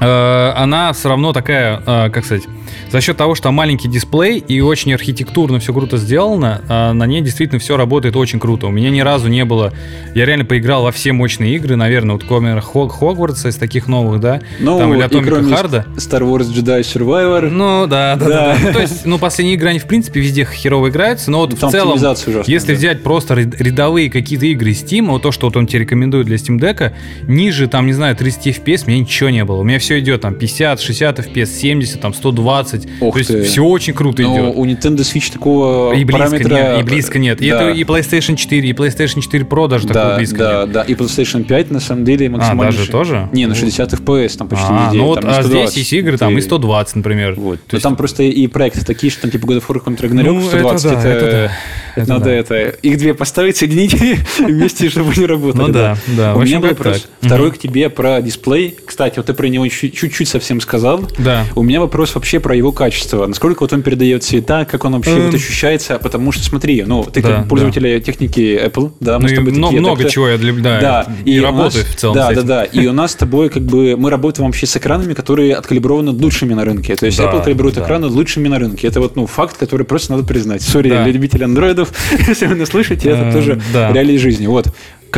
э, она все равно такая, э, как сказать, за счет того, что маленький дисплей и очень архитектурно все круто сделано, а на ней действительно все работает очень круто. У меня ни разу не было... Я реально поиграл во все мощные игры, наверное, вот кроме Хог Хогвартса из таких новых, да? Ну, там или Атомика Харда. Star Wars Jedi Survivor. Ну, да, да, да. да. Ну, то есть, ну, последние игры, они, в принципе, везде херово играются, но вот там в целом, ужасная, если да. взять просто рядовые какие-то игры Steam, вот то, что вот он тебе рекомендует для Steam Deck, ниже, там, не знаю, 30 FPS, у меня ничего не было. У меня все идет там 50, 60 FPS, 70, там 120, 15. Ох То ты. есть все очень круто Но идет. у Nintendo Switch такого и близко параметра... Нет, и близко нет. И, да. это, и PlayStation 4, и PlayStation 4 Pro даже да, такого близко да, нет. Да, и PlayStation 5 на самом деле максимально... А, даже тоже? Не, на 60 FPS там почти а, везде. Ну вот, а здесь есть игры там и 120, например. Вот. То есть... там просто и проекты такие, что там типа God of War Contra Ragnarok ну, 120. Это, да, это, это, это надо да. это... Их две поставить, соединить вместе, чтобы они работали. Ну да, да. У меня вопрос. Второй к тебе про дисплей. Кстати, вот ты про него чуть-чуть совсем сказал. Да. У меня вопрос вообще про его качество. Насколько вот он передает цвета, как он вообще вот эм. ощущается, потому что смотри, ну, ты как пользователь техники Apple, да, мы с тобой такие. Много чего я для... Да, и работаю в целом Да, да, да. И у нас с тобой как бы мы работаем вообще с экранами, которые откалиброваны лучшими на рынке. То есть Apple калибрует экраны лучшими на рынке. Это вот, ну, факт, который просто надо признать. Сори, любители андроидов, если вы нас слышите, это эм, тоже реалии жизни. Вот.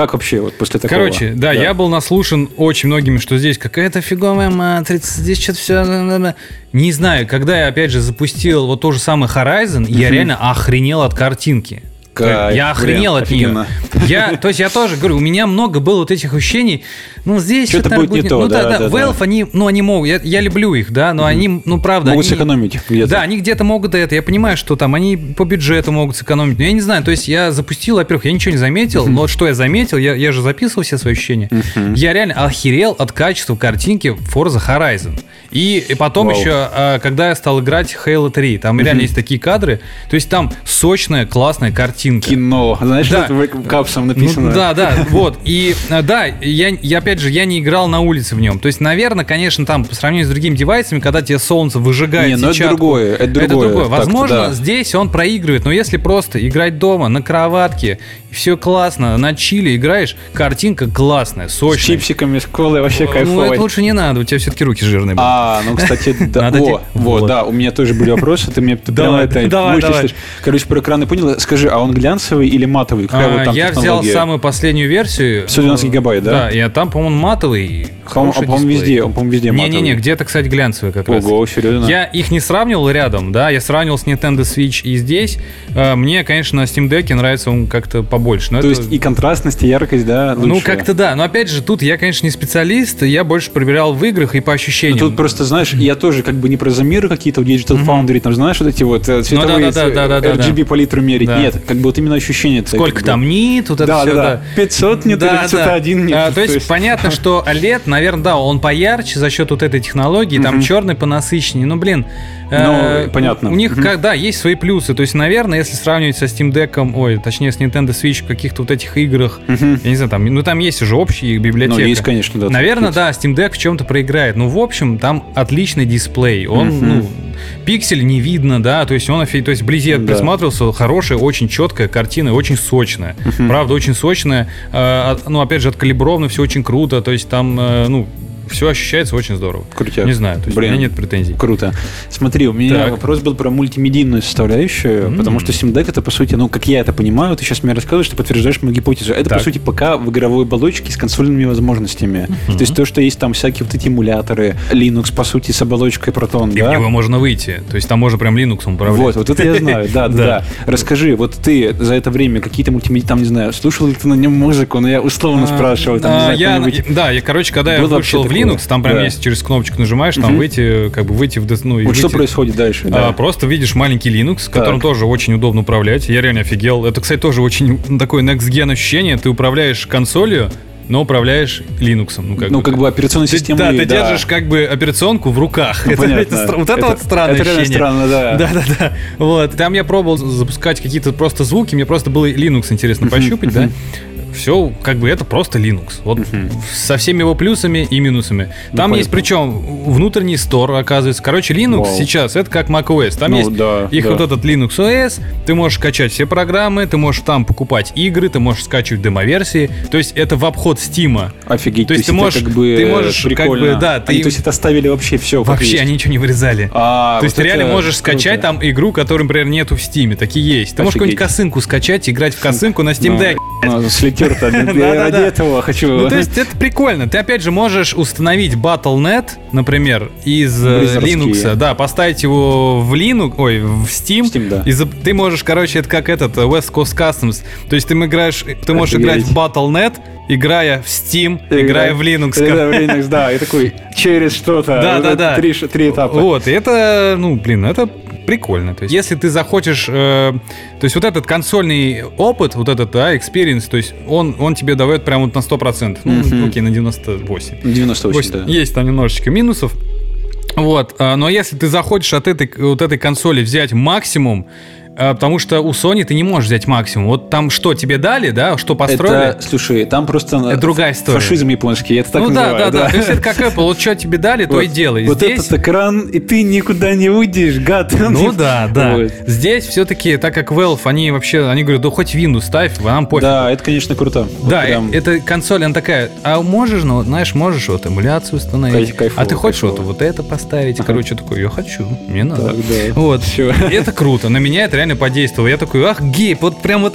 Как вообще вот после такого? Короче, да, да, я был наслушан очень многими, что здесь какая-то фиговая матрица, здесь что-то все... Не знаю, когда я опять же запустил вот то же самое Horizon, я реально охренел от картинки. Кайф, я охренел блин, от офигенно. нее. Я, то есть я тоже говорю, у меня много было вот этих ощущений. Ну здесь что-то будет не то. Ну да, да, да. Valve, да. они, ну они могут, я, я люблю их, да, но mm они, ну правда, могут они, сэкономить где-то. Да, они где-то могут это. Я понимаю, что там они по бюджету могут сэкономить. Но я не знаю, то есть я запустил, во-первых, я ничего не заметил, но вот что я заметил, я, я же записывал все свои ощущения. Я реально охерел от качества картинки Forza Horizon. И, и потом Вау. еще, а, когда я стал играть Halo 3, там mm-hmm. реально есть такие кадры, то есть там сочная, классная картинка. Кино, знаешь, да. это капсом написано. Ну, да, да, вот. И а, да, я, я опять же, я не играл на улице в нем. То есть, наверное, конечно, там по сравнению с другими девайсами, когда тебе солнце выжигает Не, но сетчатку, это другое, это другое. Это другое. Возможно, да. здесь он проигрывает, но если просто играть дома на кроватке, все классно, на чили играешь, картинка классная, сочная. С чипсиками, с колой вообще кайфовая. Ну, это лучше не надо, у тебя все-таки руки жирные будут. А, ну, кстати, да. О, вот, да, у меня тоже были вопросы, ты мне прямо это вычислишь. Короче, про экраны понял. Скажи, а он глянцевый или матовый? А, я взял самую последнюю версию. 112 гигабайт, да? Да, и там, по-моему, матовый. А по-моему, везде, он, по-моему, везде матовый. Не-не-не, где-то, кстати, глянцевый как раз. Ого, серьезно? Я их не сравнивал рядом, да, я сравнивал с Nintendo Switch и здесь. Э, мне, конечно, на Steam Deck нравится он как-то побольше. То есть и контрастность, и яркость, да, лучше. Ну, как-то да. Но опять же, тут я, конечно, не специалист, я больше проверял в играх и по ощущениям. Ну, тут просто, знаешь, я тоже как бы не про замеры какие-то в Digital Foundry, там, знаешь, вот эти вот э, цветовые ну, да, да, да, да, RGB палитру мерить. Нет, как бы вот именно ощущение. Сколько там нит, вот это все. Да, да, 500 нит да, или 501 нит. А, то, есть, понятно, что OLED, наверное, да, он поярче за счет вот этой технологии, там черный понасыщеннее. Ну, блин, ну, э, понятно. У них, да, есть свои плюсы. То есть, наверное, если сравнивать со Steam Deck, ой, точнее, с Nintendo Switch в каких-то вот этих играх, я не знаю, там, ну, там есть уже общие библиотеки. Ну, есть, конечно, да. Наверное, да, Steam Deck в чем-то проиграет. Ну, в общем, там отличный дисплей. Он, ну, пиксель не видно, да, то есть он, то есть вблизи да. присматривался, хорошая, очень четкая картина, очень сочная. Правда, очень сочная. Э, ну, опять же, откалибровано все очень круто, то есть там, э, ну, все ощущается очень здорово. Крутяк. Не знаю, то есть Блин. у меня нет претензий. Круто. Смотри, у меня Так. вопрос был про мультимедийную составляющую, М. потому что Steam Deck это, по сути, ну, как я это понимаю, ты сейчас мне рассказываешь, что подтверждаешь мою гипотезу. Это, Так. по сути, пока в игровой оболочке с консольными возможностями. То есть то, что есть там всякие вот эти эмуляторы, Linux, по сути, с оболочкой Proton, И в да? него можно выйти. То есть там можно прям Linux управлять. Вот, вот это я знаю, да, да, да. Расскажи, вот ты за это время какие-то мультимедиа, там, не знаю, слушал ли ты на нем музыку, но я условно спрашиваю, там, не А, знаю, я, какой-нибудь- да, я, короче, когда я вышел в? Linux, там прям Да. есть через кнопочку нажимаешь, там Мгм. выйти, как бы выйти в ну, Вот что выйти. происходит дальше? А, да. просто видишь маленький Linux, которым Так. тоже очень удобно управлять. Я реально офигел. Это, кстати, тоже очень такое next-gen ощущение. Ты управляешь консолью, но управляешь Linux. Ну, как Ну, бы. как бы операционной Ты- системой. да, ты держишь как бы операционку в руках. Ну, Это, понятно. это вот это, вот странное это ощущение. странно, да. Да, да, да. Вот. Там я пробовал запускать какие-то просто звуки, мне просто было Linux интересно пощупать, да. Все, как бы это просто Linux. Вот со всеми его плюсами и минусами. Там понятно. есть причем внутренний стор, оказывается. Короче, Linux Вау. сейчас это как macOS. Там Ну, есть да, их да. вот этот Linux OS, ты можешь скачать все программы, ты можешь там покупать игры, ты можешь скачивать демоверсии. То есть это в обход Стима. Офигеть, То есть ты это можешь- как бы ты можешь, как прикольно. бы, да, ты- Они, то есть это оставили вообще все. Вообще они ничего не вырезали. А, То есть вот ты реально можешь скачать круто. там игру, которой, например, нету в Стиме. Такие есть. Ты можешь Офигеть. какую-нибудь косынку скачать, играть в косынку на Steam Deck. Ну, слетер-то, я Да-да-да. ради этого хочу. Ну, то есть это прикольно. Ты опять же можешь установить Battle.net, например, из э. Linux, да, поставить его в Linux, ой, в Steam. И ты можешь, короче, это как этот э, West Coast Customs. То есть ты играешь, ты можешь играть в Battle.net, играя в Steam, играя в Linux. Да, в Linux, да. И такой через что-то. Да, да, да. Три, этапа. Вот, и это, ну, блин, это прикольно. То есть, если ты захочешь, э, то есть вот этот консольный опыт, вот этот, да, experience, то есть он, он тебе дает прям вот на 100%, ну, Мгм. окей, на 98. 98, Есть- да. Есть там немножечко минусов. Вот, а, но если ты захочешь от этой, вот этой консоли взять максимум, потому что у Sony ты не можешь взять максимум. Вот там что тебе дали, да, что построили. Это, слушай, там просто Это другая история. фашизм японский, я это так ну да, называю. да, да, То есть это как Apple, вот что тебе дали, то и делай. Вот Здесь... этот экран, и ты никуда не уйдешь, гад. Ну да, да. Вот. Здесь все-таки, так как Valve, они вообще, они говорят, да хоть Windows ставь, нам пофиг. Да, это, конечно, круто. Вот Да, прям. э- эта консоль, она такая, а можешь, ну, знаешь, можешь вот эмуляцию установить, Кайф- кайфово, а ты хочешь кайфово. вот, вот это поставить, короче, такой, я хочу, мне надо. Так, да. Вот, Всё. это круто, на меня это реально подействовало, я такой, ах, гейп, вот прям вот,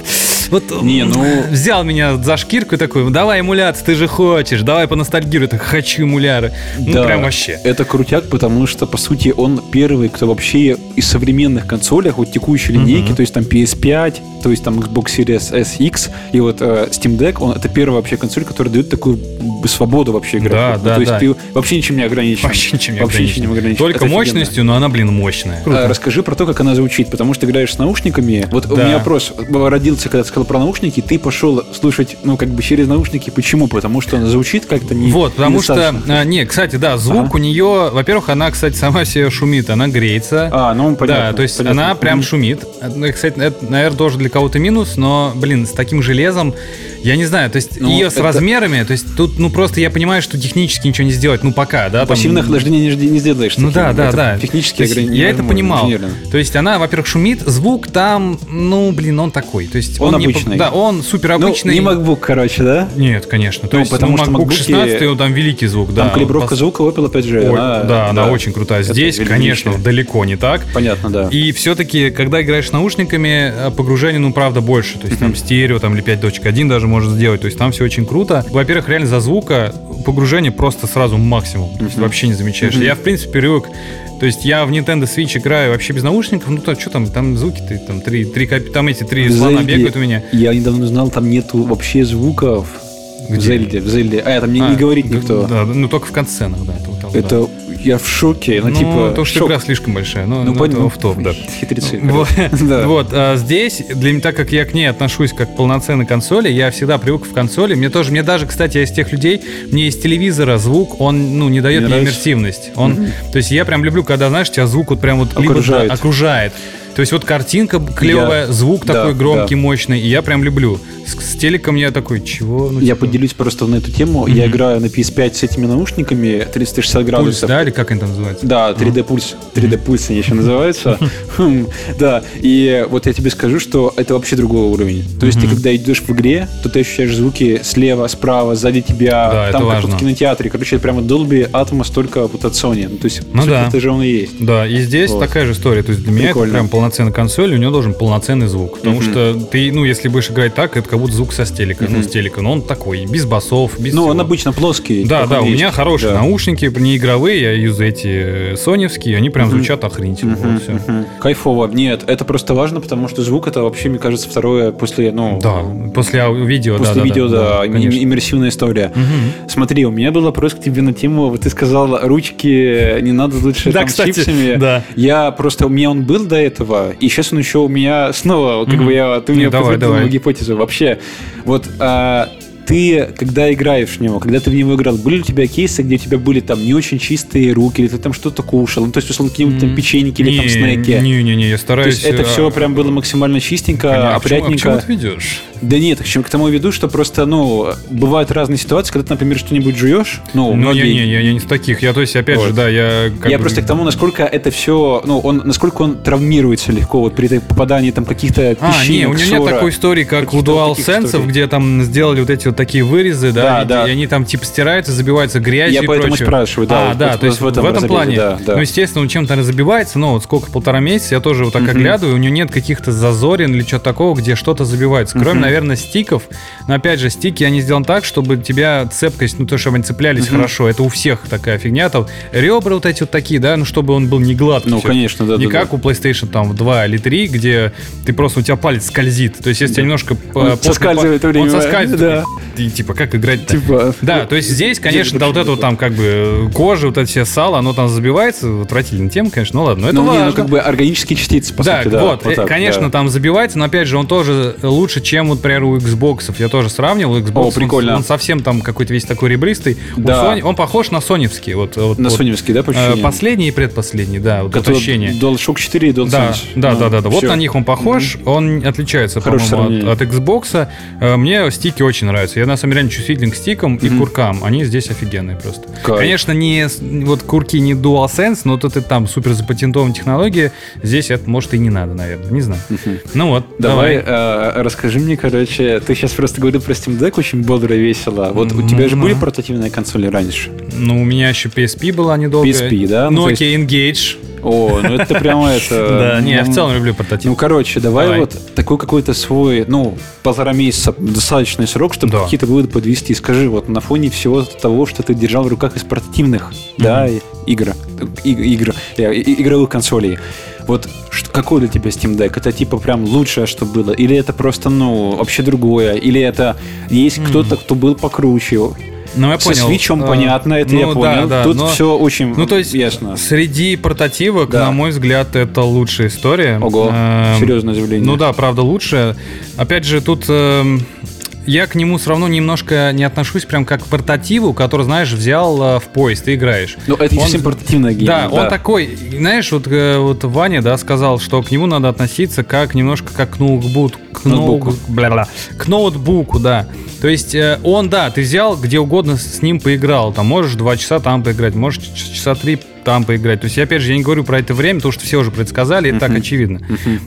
вот Не, ну- взял меня за шкирку и такой, давай эмуляцию, ты же хочешь, давай поностальгируй, так хочу эмуляры, ну Да, прям вообще. Это крутяк, потому что, по сути, он первый, кто вообще из современных консолях, вот текущей линейки, то есть там PS5, то есть там Xbox Series S, X, и вот э, Steam Deck, он, это первая вообще консоль, которая дает такую свободу вообще играть. Да, Ну, да, То есть да. ты вообще ничем не ограничен. Вообще ничем не Вообще ограничен. ничем не ограничен. Только Это офигенно. мощностью, но она, блин, мощная. А, Расскажи про то, как она звучит, потому что ты играешь с наушниками. Вот у Да. меня вопрос родился, когда ты сказал про наушники, ты пошел слушать, ну, как бы через наушники. Почему? Потому что она звучит как-то не Вот, потому что, а, не, кстати, да, звук Ага. у нее, во-первых, она, кстати, сама себе шумит, она греется. А, ну, понятно. да, то есть понятно. она прям шумит. Ну, кстати, это, наверное, тоже для кого-то минус, но, блин, с таким железом, я не знаю, то есть Ну, ее с это- размерами, то есть тут, ну, просто я понимаю, что технически ничего не сделать, ну, пока, да. там- Пассивное охлаждение не, не сделаешь. Ну таким. да, да, Это да. Технически Я это понимал. То есть она, во-первых, шумит, звук там, ну, блин, он такой. То есть Он он, не обычный. да, он супер Ну, обычный. не MacBook, короче, да? Нет, конечно. То Ну, есть, потому ну, что MacBook MacBook'и- 16, он там великий звук, да. Там калибровка пос- звука Opel, опять же. Ой, она- да, она очень крутая. Это Здесь, величие. конечно, далеко не так. Понятно, да. И все-таки, когда играешь наушниками, э, погружение, ну, правда, больше. То есть там стерео, там или 5.1 даже может сделать. То есть там все очень круто. Во-первых, реально за звука погружение просто сразу максимум. То есть вообще не замечаешь. Я, в принципе, привык то есть я в Nintendo Switch играю вообще без наушников, ну то что там, там звуки, ты, там три, три, копи- там эти три В слона Зельде- бегают у меня. Я недавно узнал, там нету вообще звуков. В Где? Зельде, в Зельде. А, там не, А, не говорит никто. Да, ну только в конценах, да. это вот там, да. Я в шоке. Ну, Ну, типа, то, что шок. игра слишком большая. Ну, Ну, ну, это офф-топ, да. Хитрецы. Вот, Да. вот, а здесь, для меня, так как я к ней отношусь как к полноценной консоли, я всегда привык в консоли. Мне тоже, мне даже, кстати, я из тех людей, мне из телевизора звук, он, ну, не дает Не мне иммерсивность. Он, то есть я прям люблю, когда, знаешь, тебя звук вот прям вот Окружает. окружает. То есть вот картинка клевая, Я- звук да, такой громкий, да. мощный, и я прям люблю. С, с телеком я такой, чего? Ну, Я типа, поделюсь просто на эту тему. Я играю на PS5 с этими наушниками 360 Пульс, градусов. да, или как они там называются? Да, 3D пульс. 3D пульс они еще называются. Хм, Да, и вот я тебе скажу, что это вообще другой уровень. То есть ты когда идешь в игре, то ты ощущаешь звуки слева, справа, сзади тебя, там как в кинотеатре. Короче, это прямо Dolby Atmos только вот от Sony. Ну, то есть, Ну это же он и есть. Да, и здесь такая же история. То есть для меня это прям полноценная консоль, у нее должен полноценный звук. Потому Мгм. что ты, ну, если будешь играть так, это как будто звук со стелика. Ну, Мгм. с телека. Но он такой, без басов, без Ну, всего. он обычно плоский. Да, да, у есть. меня хорошие Да. наушники, не игровые, я юзаю эти э, соневские, они прям Мгм. звучат охренительно. Мгм, Вот, всё. мгм. Кайфово. Нет, это просто важно, потому что звук это вообще, мне кажется, второе после, ну, Да, после видео, после да, да, видео, да, им- конечно. иммерсивная история. Мгм. Смотри, у меня был вопрос к тебе на тему, вот ты сказал, ручки не надо лучше Да, там, кстати, чипсами. да. Я просто, у меня он был до этого, и сейчас он еще у меня снова, как Мгм. бы я, ты Не, мне давай, гипотезу. Вообще, вот а, ты, когда играешь в него, когда ты в него играл, были ли у тебя кейсы, где у тебя были там не очень чистые руки, или ты там что-то кушал, ну, то есть, условно, какие-нибудь там печеньки или там не, снеки? Не-не-не, я То стараюсь... есть это э, все прям было максимально чистенько, а к чему- а к чему опрятненько. ты ведешь? Да нет, к чему к тому веду, что просто, ну, бывают разные ситуации, когда ты, например, что-нибудь жуешь, ну, Ну, многие- я, не, я, я не с таких. Я, то есть, опять же, Вот. да, я... я бы- просто к тому, насколько это все, ну, он, насколько он травмируется легко вот при попадании там каких-то А, не, у него нет такой истории, как у DualSense, историй. где там сделали вот эти вот такие вырезы, да, Да, и, да. и они там типа стираются, забиваются грязью Я и поэтому прочее. спрашиваю, да, А, вот- да, вот то есть в в этом этом, разрезе, плане, да, да. ну, естественно, он чем-то забивается, но вот сколько, полтора месяца, я тоже вот так Мгм. оглядываю, у него нет каких-то зазорин или что-то такого, где что-то забивается, кроме, Мгм. наверное, стиков, но опять же, стики, они сделаны так, чтобы тебя цепкость, ну, то, чтобы они цеплялись Мгм. хорошо, это у всех такая фигня, там, ребра вот эти вот такие, да, ну, чтобы он был не гладкий. Ну, всё. конечно, да, Не да, как да. у PlayStation там 2 или 3, где ты просто, у тебя палец скользит, то есть если Да. тебя немножко... э, Он соскальзывает время, Он соскальзывает, да. И типа, как играть-то? Типа, Да, то есть здесь, конечно, да, вот это вот там как бы кожа, вот это все сало, оно там забивается, отвратительная тема, конечно, ну ладно, но это ну, не, важно. ну, как бы органические частицы, по да, сути, да. вот, э, так, конечно, да. там забивается, но опять же, он тоже лучше, чем, вот, например, у Xbox. Я тоже сравнивал, Xbox, О, он- прикольно. Он, совсем там какой-то весь такой ребристый. У Да. Sony- он похож на соневский. Вот, вот, На вот, соневский, да, по э? Последний и предпоследний, да, вот Который ощущение. DualShock 4 и DualSense. Да, да, Ну, да, да, да. Вот на них он похож, он отличается, по-моему, от, от Xbox. Э, Мне стики очень нравятся. Я на самом деле реально чувствителен к стикам и Мгм. куркам. Они здесь офигенные просто. Кайф. Конечно, не вот курки не DualSense, но тут и там супер запатентованная технология. Здесь это может и не надо, наверное. Не знаю. Мгм. Ну вот, Давай, давай. э, расскажи мне, короче, ты сейчас просто говорил про Steam Deck очень бодро и весело. Вот у Ну, тебя же были портативные консоли раньше? Ну, у меня еще PSP была недолго. PSP, да? Ну, Nokia Engage. О, ну это прямо это... Да, не, я в м, целом люблю портатив. Ну, короче, давай, вот такой какой-то свой, ну, полтора месяца, достаточный срок, чтобы какие-то выводы подвести. Скажи, вот на фоне всего того, что ты держал в руках из портативных, да, игр, игр, э, игровых консолей, вот что, какой для тебя Steam Deck? Это типа прям лучшее, что было? Или это просто, ну, вообще другое? Или это есть кто-то, кто был покруче? Ну, я Со понял. свечом Э, понятно, это ну, я да, понял. да, Тут но- все очень Ну, то есть, ясно. среди портативок, Да. на мой взгляд, это лучшая история. Ого, Эм, серьезное заявление. Ну да, правда, лучше. Опять же, тут эм, я к нему все равно немножко не отношусь прям как к портативу, который, знаешь, взял э, в поезд, ты играешь. Ну, это не совсем портативная гейм. Да, он такой, знаешь, вот, э, вот Ваня, да, сказал, что к нему надо относиться как немножко как к ноутбуку, к, Ноутбуку. ноут- бля-бля, к ноутбуку, да. То есть э, он, да, ты взял где угодно с ним поиграл, там можешь два часа там поиграть, можешь часа три там поиграть. То есть, опять же, я не говорю про это время, потому что все уже предсказали, это так очевидно.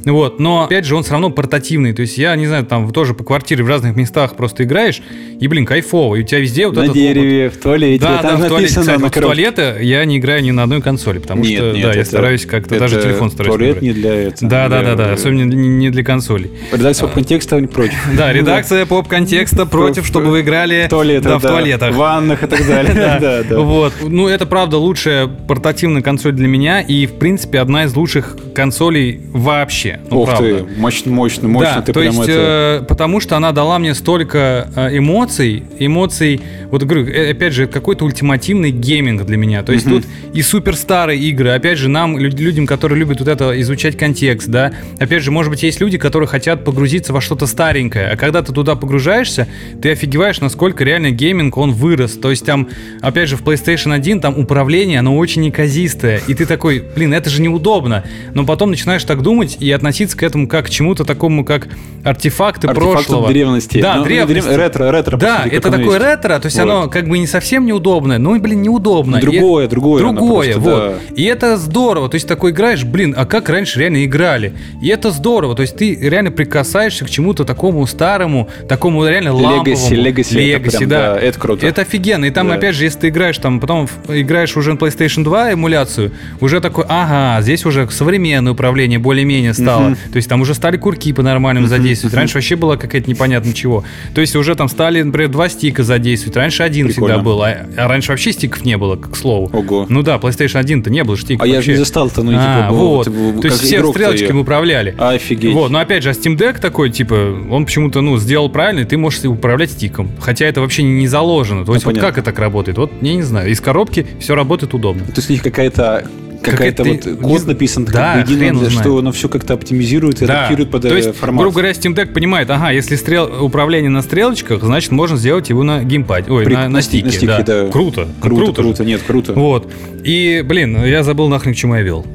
Вот, но опять же, он все равно портативный. То есть, я не знаю, там тоже по квартире в разных местах просто играешь, и, блин, кайфово. И у тебя везде вот на этот дереве, в туалете. да, там да, в туалете. написано Кстати, на вот в туалете я не играю ни на одной консоли, потому Нет, что, нет, да, я это- стараюсь как-то, это даже телефон стараюсь Туалет не для этого. Да, да, для- да, да, особенно не, для консолей. Редакция контекста не против. Да, редакция поп-контекста против, чтобы вы играли В туалетах, да, в ваннах и так далее. Да, да. Вот. Ну, это правда лучшая портативная консоль для меня и, в принципе, одна из лучших консолей вообще. Ну, Ух правда. ты, мощно, мощно, мощно. да, Ты то прям есть, это... э, потому что она дала мне столько э, эмоций, эмоций вот говорю, э, опять же, какой-то ультимативный гейминг для меня. То есть тут и супер старые игры, опять же, нам, лю- людям, которые любят вот это изучать контекст, да, опять же, может быть, есть люди, которые хотят погрузиться во что-то старенькое, а когда ты туда погружаешься, ты офигеваешь, насколько реально гейминг, он вырос. То есть там, опять же, в PlayStation 1 там управление, оно очень неказистое, и ты такой, блин, это же неудобно. Но потом начинаешь так думать и относиться к этому как к чему-то такому, как артефакты, Артефакты прошлого. древности. Да, Ну, древности. древ- Ретро, ретро. Да, сути, это такое есть. ретро, то есть Вот. оно как бы не совсем неудобное, но и, блин, неудобно. И- Другое, другое Другое, просто, вот. да. И это здорово, то есть такой играешь, блин, а как раньше реально играли? И это здорово, то есть ты реально прикасаешься к чему-то такому старому, такому реально ламповому. Legacy, это прям, да. да, это круто. Это офигенно. И там, Да. опять же, если ты играешь там, потом играешь уже на PlayStation 2 эмуляцию, уже такой, ага, здесь уже современное управление более-менее стало. То есть там уже стали курки по-нормальному задействовать. Раньше вообще было какая-то непонятно чего. То есть уже там стали, например, два стика задействовать. Раньше один Прикольно. всегда был, а, а раньше вообще стиков не было, к слову. Ого. Ну да, PlayStation 1-то не было стиков А я же вообще. не застал-то, ну, А, типа, вот. вот, То есть все стрелочками её. управляли. Офигеть. Вот, но опять же, а Steam Deck такой, типа, он почему-то, ну, сделал правильно, и ты можешь управлять стиком. Хотя это вообще не заложено. То есть, вот Ну, понятно. как это так работает? Вот, я не знаю. Из коробки все работает удобно. То есть них какая-то какая-то вот код написан, Да, как бы единый, что оно все как-то оптимизирует и адаптирует под То э, есть, формат. грубо говоря, Steam Deck понимает, ага, если стрел... управление на стрелочках, значит, можно сделать его на геймпаде. Ой, При- на, на стике, на стике, да. Круто. круто, же. круто, нет, круто. Вот. И, блин, я забыл нахрен, к чему я вел.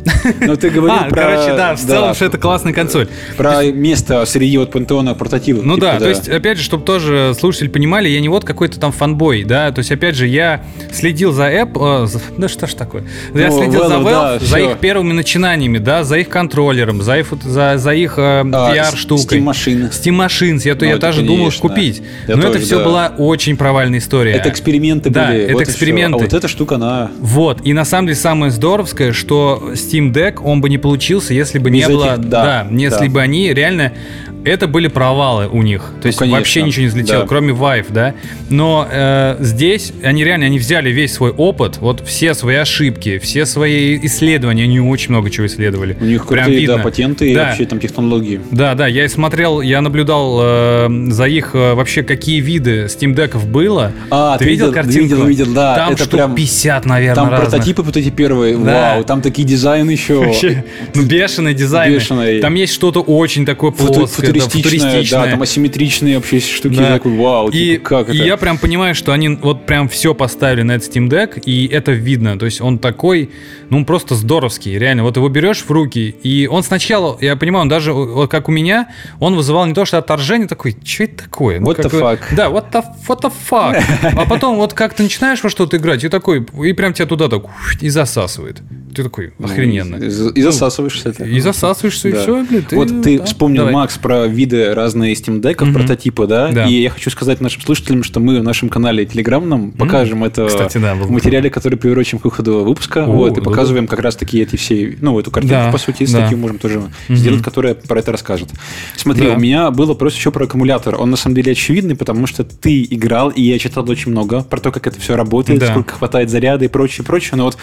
Но ты говорил А, про... короче, да, в целом, что это классная консоль. Про место среди вот пантеона портативов. Ну типа, да, то есть, опять же, чтобы тоже слушатели понимали, я не вот какой-то там фанбой, да, то есть, опять же, я следил за Apple, э, да что ж такое, я Ну, следил за Valve, Valve, да, за всё. их первыми начинаниями, да, за их контроллером, за их, за, за их э, А, VR-штукой. Steam машины. Steam Machines, я, Ну, я это даже думал конечно. купить. Я Но это тоже, все да. была очень провальная история. Это эксперименты Да, были. это вот всё. эксперименты. А вот эта штука, она... Вот, и на самом деле самое здоровское, что Steam Deck, он бы не получился, если бы не Без было, этих- да, если да. бы они реально, это были провалы у них, то есть конечно, вообще ничего не взлетело, да. кроме Vive, да, но э, здесь они реально, они взяли весь свой опыт, вот все свои ошибки, все свои исследования, они очень много чего исследовали. У них Прям крутые, видно. да, патенты и Да. вообще там технологии. Да, да, я и смотрел, я наблюдал э, за их э, вообще какие виды Steam Deck'ов было. А, ты ты видел видел, картинку? видел, видел, да, Там это прям- 50, наверное, Там разных. прототипы вот эти первые, Да. вау, там такие дизайны еще. Вообще, ну, бешеный дизайн. Бешеный. Там есть что-то очень такое плоское, да, футуристичные, футуристичное. да, там асимметричные вообще штуки. Да. Такой, вау, и, типа, как и это? я прям понимаю, что они вот прям все поставили на этот Steam Deck, и это видно. То есть он такой, ну, он просто здоровский, реально. Вот его берешь в руки, и он сначала, я понимаю, он даже, вот как у меня, он вызывал не то, что отторжение, такой, что это такое? Ну, What the fuck? Да, what the, what the fuck? А потом вот как ты начинаешь во что-то играть, и такой, и прям тебя туда так и засасывает. Ты такой, охрененно. И, и засасываешься. И засасываешься, и все, блин. вот ты вспомнил. Макс, про виды разные Steam Deck'ов, прототипы, да? И я хочу сказать нашим слушателям, что мы в нашем канале телеграммном покажем это в материале, который приурочен к выходу выпуска. Вот, и да. Показываем как раз таки эти все, ну, эту картинку, Да, по сути, и да. статью можем тоже сделать, которая про это расскажет. Смотри, Да. у меня был вопрос еще про аккумулятор. Он на самом деле очевидный, потому что ты играл, и я читал очень много про то, как это все работает, Да. сколько хватает заряда и прочее, прочее. Но вот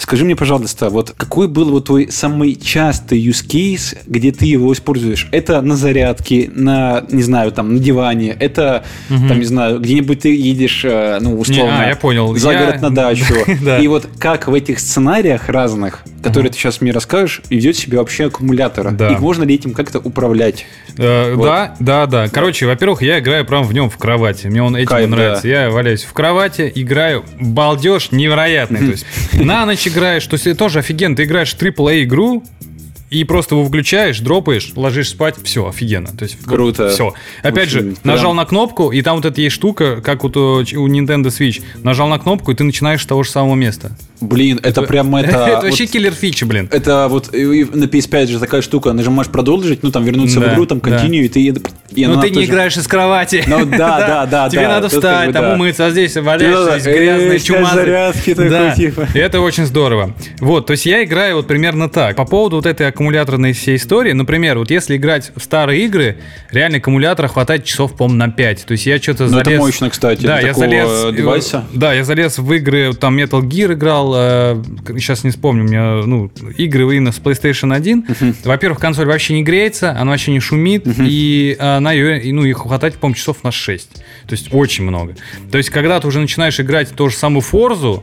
Скажи мне, пожалуйста, вот какой был вот твой самый частый use case, где ты его используешь? Это на зарядке, на, не знаю, там, на диване, это, там, не знаю, где-нибудь ты едешь, э, ну, условно, а, я понял. за Я- город на дачу. Да. И вот как в этих сценариях разных, которые ты сейчас мне расскажешь, ведет себя вообще аккумулятор? Да. И можно ли этим как-то управлять? Э, Вот. Да, да, да. Короче, во-первых, я играю прям в нем в кровати. Мне он этим Кайф, и нравится. да. Я валяюсь в кровати, играю. Балдеж невероятный. То есть на ночь играешь. То есть тоже офигенно. Ты играешь AAA игру, и просто его включаешь, дропаешь, ложишь спать, все, офигенно. То есть Круто. Все. Опять Очень же, нажал прям- на кнопку, и там вот эта есть штука, как вот у, у Nintendo Switch. Нажал на кнопку, и ты начинаешь с того же самого места. Блин, это прям это... Это вот- вообще киллер фича, блин. Это вот и- и на PS5 же такая штука, нажимаешь продолжить, ну там вернуться в Да, игру, там да. continue, и ты... И Ну ты не тоже- играешь из кровати. Ну да, да, да, Тебе да. надо Тут как встать, бы там да. умыться, а здесь валяешься, э, зарядки такой, Да. типа. И это очень здорово. Вот, то есть я играю вот примерно так. По поводу вот этой аккумуляторной всей истории, например, вот если играть в старые игры, реально аккумулятора хватает часов, по-моему, на 5. То есть я что-то Ну, залез... это мощно, кстати, Да, я залез... э, девайса. Да, я залез в игры, там Metal Gear играл, э, сейчас не вспомню, у меня, ну, игры именно с PlayStation 1. Во-первых, консоль вообще не греется, она вообще не шумит, и она ее, ну, их хватает, по-моему, часов на 6. То есть очень много. То есть, когда ты уже начинаешь играть ту же самую Форзу,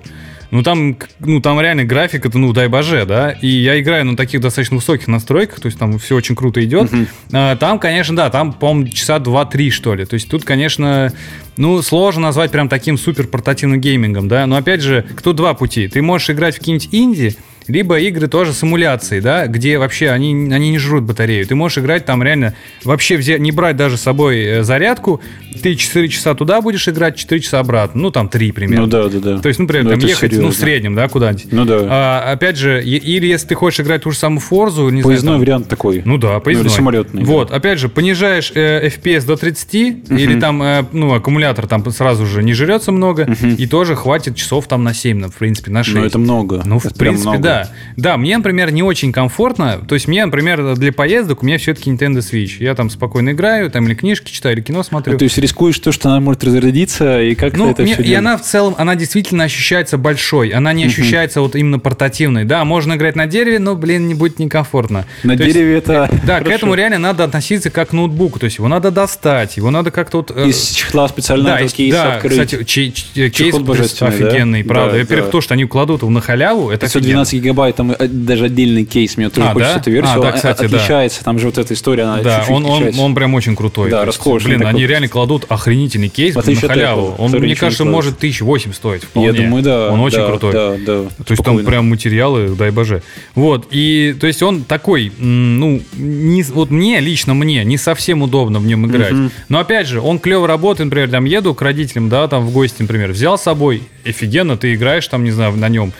ну там, ну там реально график это, ну дай боже, да. И я играю на таких достаточно высоких настройках, то есть там все очень круто идет. А, там, конечно, да, там, по-моему, часа 2-3, что ли. То есть тут, конечно, ну, сложно назвать прям таким супер портативным геймингом, да. Но опять же, тут два пути. Ты можешь играть в какие-нибудь инди, либо игры тоже с эмуляцией, да, где вообще они, они не жрут батарею. Ты можешь играть там реально, вообще взять, не брать даже с собой э, зарядку, ты 4 часа туда будешь играть, 4 часа обратно, ну там 3 примерно. Ну да, да, да. То есть, ну, например, Ну, там ехать, ну, серьезно. в среднем, да, куда-нибудь. Ну да. А, опять же, или если ты хочешь играть ту же самую Форзу, не знаю, Поездной там- вариант такой. ну да, поездной. или самолетный, да. Вот, опять же, понижаешь э, FPS до 30, или там, э, ну, аккумулятор там сразу же не жрется много, и тоже хватит часов там на 7, ну, в принципе, на 6. Ну, это много. Ну, в Это принципе, много. Да. Да, мне, например, не очень комфортно. То есть мне, например, для поездок у меня все-таки Nintendo Switch. Я там спокойно играю, там или книжки читаю, или кино смотрю. Ну, То есть рискуешь то, что она может разрядиться, и как Ну, это мне- все и она в целом, она действительно ощущается большой. Она не ощущается вот именно портативной. Да, можно играть на дереве, но, блин, не будет некомфортно. На То есть- дереве это... Да, к хорошо. этому реально надо относиться как к ноутбуку. То есть его надо достать, его надо как-то вот... э, Из чехла специально да, из- кейс да, открыть. кстати, чей- чей- кейс божественный, да? офигенный, правда. Да, Во-первых, да. то, что они кладут его на халяву, это офигенно. 512 гигабайт, там э, даже отдельный кейс, мне тоже А, хочется да? эту версию. А, да, Он, кстати, да. отличается, там же вот эта история, она Да, чуть-чуть он, он, отличается. он прям очень крутой. Да, роскошный Блин, такой. они реально кладут охренительный кейс на халяву. Apple, Он, мне кажется, кладет. может 1008 стоить вполне. Я думаю, да. Он очень да, крутой. Да, да. То есть там спокойно. прям материалы, дай боже. Вот, и то есть он такой, ну, не, вот мне, лично мне, не совсем удобно в нем играть. Но опять же, он клево работает, например, там еду к родителям, да, там в гости, например, взял с собой, офигенно, ты играешь там, не знаю, на нем.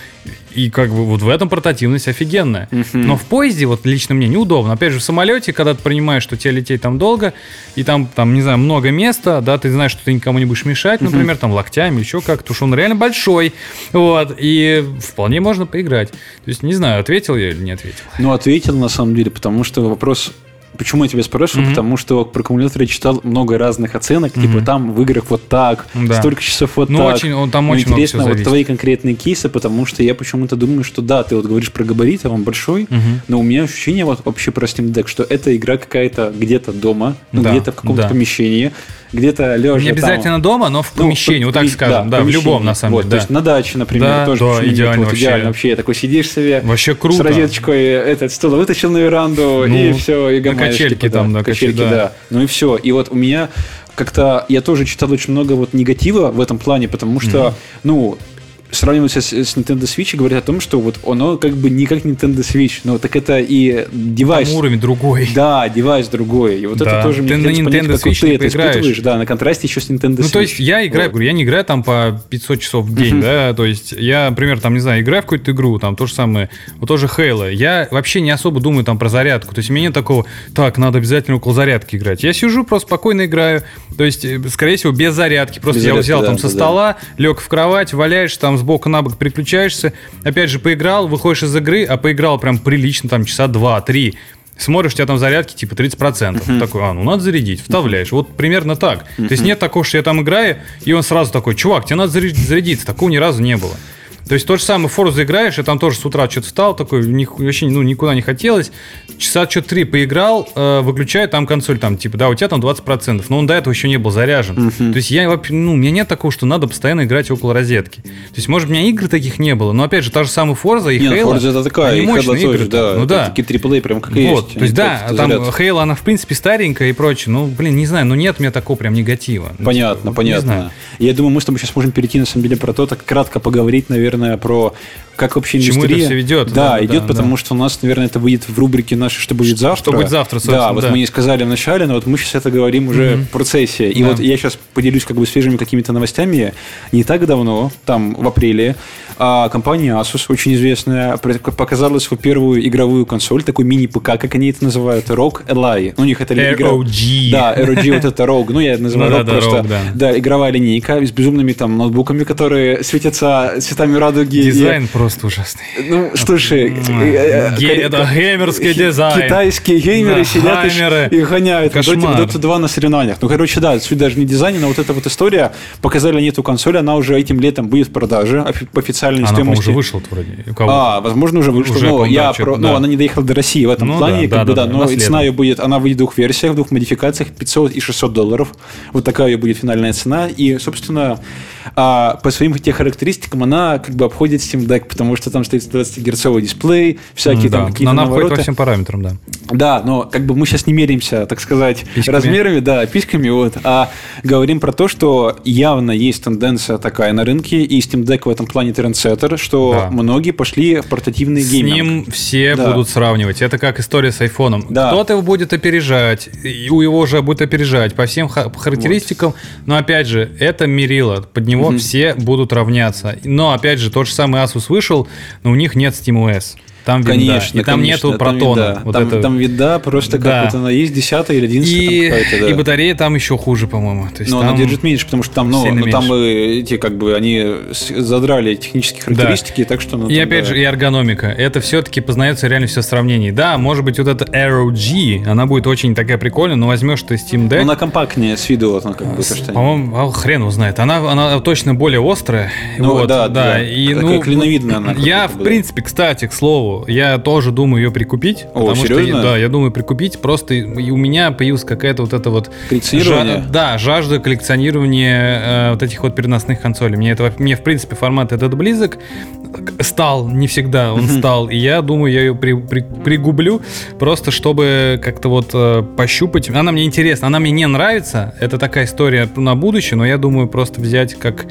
И как бы вот в этом портативность офигенная. Но в поезде, вот лично мне неудобно. Опять же, в самолете, когда ты понимаешь, что тебе лететь там долго, и там, там, не знаю, много места, да, ты знаешь, что ты никому не будешь мешать, например, там локтями, еще как, потому что он реально большой. Вот, и вполне можно поиграть. То есть, не знаю, ответил я или не ответил. Ну, ответил на самом деле, потому что вопрос... Почему я тебя спрашиваю? Мгм. Потому что про аккумулятор я читал много разных оценок, типа там в играх вот так, Да. столько часов вот Ну, так. очень- он- там Но очень много интересно всего вот зависит. твои конкретные кейсы, потому что я почему-то думаю, что да, ты вот говоришь про габариты, он большой, Мгм. но у меня ощущение вот вообще про Steam Deck, что эта игра какая-то где-то дома, ну, Да, где-то в каком-то да. помещении, где-то лежа Не обязательно дома, но в Ну, помещении, вот так скажем, да, в помещении. любом, на самом Вот, деле, То да. есть на даче, например, Да, тоже да, идеально Вот вообще. идеально вообще. Такой сидишь себе Вообще с круто. розеточкой, этот стул вытащил на веранду, Ну, и все, и на гамаешь, качельке типа, там, да, качельки, качель, да. да. Ну и все. И вот у меня как-то, я тоже читал очень много вот негатива в этом плане, потому что, ну, сравниваются с, с Nintendo Switch и говорят о том, что вот оно как бы не как Nintendo Switch, но так это и девайс. Там уровень другой. Да, девайс другой. И вот Да. это тоже Ты мне на понять, Nintendo вот Switch ты не это поиграешь. испытываешь. Да, на контрасте еще с Nintendo Switch. Ну, то есть я играю, Вот. я не играю там по 500 часов в день, да, то есть я, например, там, не знаю, играю в какую-то игру, там то же самое, вот тоже Halo, я вообще не особо думаю там про зарядку, то есть у меня нет такого, так, надо обязательно около зарядки играть. Я сижу, просто спокойно играю, то есть, э, скорее всего, без зарядки, просто Без я зарядки, взял да, там да, со да. стола, лег в кровать, валяешься там сбоку на бок, переключаешься, опять же, поиграл, выходишь из игры, а поиграл прям прилично, там, часа два-три, Смотришь, у тебя там зарядки типа 30%. Такой, а, ну надо зарядить, вставляешь. Вот примерно так. То есть нет такого, что я там играю, и он сразу такой, чувак, тебе надо заря- зарядиться. Такого ни разу не было. То есть то же самое Forza играешь, и там тоже с утра что-то встал, такой, ни- вообще ну, никуда не хотелось. Часа что-то три поиграл, э, выключаю, там консоль, там, типа, да, у тебя там 20%, но он до этого еще не был заряжен. То есть я вообще, ну, у меня нет такого, что надо постоянно играть около розетки. То есть, может, у меня игр таких не было, но опять же, та же самая Forza и ну, Halo, Forza это такая, они и Halo мощные тоже, игры. да. ну да. Такие AAA прям как Вот, есть. то есть, да, там заряд. Хейла, она, в принципе, старенькая и прочее. Ну, блин, не знаю, но нет у меня такого прям негатива. Ну, Понятно, не понятно. Я думаю, мы с тобой сейчас можем перейти на самом деле про то, так кратко поговорить, наверное, про как вообще чему индустрия. это всё ведет, Да, да, идет, да, потому да. что у нас, наверное, это выйдет в рубрике нашей «Что будет завтра?». будет завтра, Да, собственно, вот да. мы не сказали в начале, но вот мы сейчас это говорим уже в процессе. И Да. вот я сейчас поделюсь как бы свежими какими-то новостями. Не так давно, там в апреле, а, компания Asus, очень известная, показала свою первую игровую консоль, такой мини-ПК, как они это называют, ROG Ally. У них это. ROG. Да, ROG вот это ROG. Ну, я называю Ну да, ROG да, просто. Да. Да, игровая линейка с безумными там ноутбуками, которые светятся цветами радуги. Дизайн просто ужасный. Ну, слушай, это геймерский дизайн. Китайские геймеры сидят и гоняют Dota 2 на соревнованиях. Ну, короче, да, суть даже не дизайн, но вот эта вот история. Показали они эту консоль, она уже этим летом будет в продаже по официальной стоимости. уже вышла вроде. А, возможно, уже вышла. Но я про, ну, она не доехала до России в этом ну плане, как бы, да, но цена ее будет, она выйдет в двух версиях, в двух модификациях, 500 и 600 долларов. Вот такая ее будет финальная цена. И, собственно, а, по своим тех характеристикам она как бы обходит Steam Deck, потому что там стоит 120-герцовый дисплей, всякие да. там какие-то Но она обходит по всем параметрам, да. Да, но как бы мы сейчас не меряемся, так сказать, письками. размерами, да, письками, вот, а говорим про то, что явно есть тенденция такая на рынке, и Steam Deck в этом плане трендсеттер, что да. многие пошли в портативный С гейминг. С ним все да. будут сравнивать. Это как история с айфоном. Да. Кто-то его будет опережать, и у его уже будет опережать по всем характеристикам, вот. но опять же, это мерило, под него угу. все будут равняться. Но опять же, тот же самый Asus вышел, но у них нет SteamOS. Там конечно, И там конечно, нету протона. Там, вот там, это... там вида просто да. как вот она есть, 10 или 11 и, да. И батарея там еще хуже, по-моему. То есть Но там она держит меньше, потому что там, ну, ну там эти как бы они задрали технические характеристики, да. так что... Ну, и там, опять да. же, и эргономика. Это все-таки познается реально все в сравнении. Да, может быть, вот эта Arrow G, она будет очень такая прикольная, но возьмешь ты Steam Deck... Она компактнее с виду, вот она как бы. По-моему, а хрен узнает. Она, она точно более острая. Ну, вот, да, да. да. И, ну, клиновидная она. Я, в принципе, кстати, к слову, я тоже думаю ее прикупить. О, потому серьезно? Что, да, я думаю прикупить. Просто и у меня появилась какая-то вот эта вот... Коллекционирование? Жа- да, жажда коллекционирования э, вот этих вот переносных консолей. Мне, это, мне, в принципе, формат этот близок. Стал, не всегда он стал. И я думаю, я ее при, при, пригублю, просто чтобы как-то вот э, пощупать. Она мне интересна, она мне не нравится. Это такая история на будущее, но я думаю просто взять как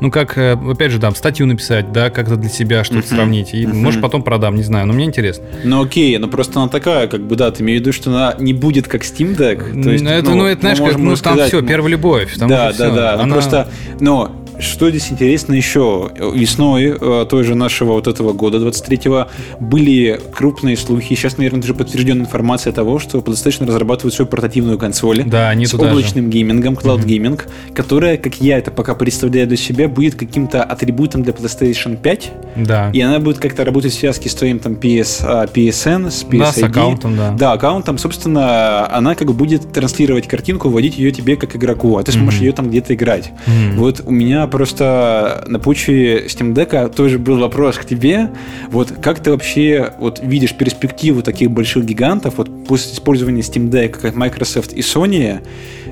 ну, как, э, опять же, да, статью написать, да, как-то для себя что-то сравнить. И, может, потом продам, не знаю, но мне интересно. Ну, окей, но просто она такая, как бы, да, ты имеешь в виду, что она не будет как Steam Deck? То есть, это, ну, ну, это, знаешь, как, ну, там все, первая любовь. Там да, да, да, она... ну, просто, но что здесь интересно еще? Весной э, той же нашего вот этого года, 23-го, были крупные слухи, сейчас, наверное, даже подтвержденная информация того, что PlayStation разрабатывает свою портативную консоль да, с облачным же. геймингом, Cloud Gaming, mm-hmm. которая, как я это пока представляю для себя, будет каким-то атрибутом для PlayStation 5. Да. И она будет как-то работать в связке с твоим там PS, а, PSN, с PSID. Да, с аккаунтом, да. Да, аккаунтом, собственно, она как бы будет транслировать картинку, вводить ее тебе как игроку, а ты сможешь mm-hmm. ее там где-то играть. Mm-hmm. Вот у меня просто на почве Steam Deck тоже был вопрос к тебе. Вот как ты вообще вот видишь перспективу таких больших гигантов вот после использования Steam Deck, как Microsoft и Sony,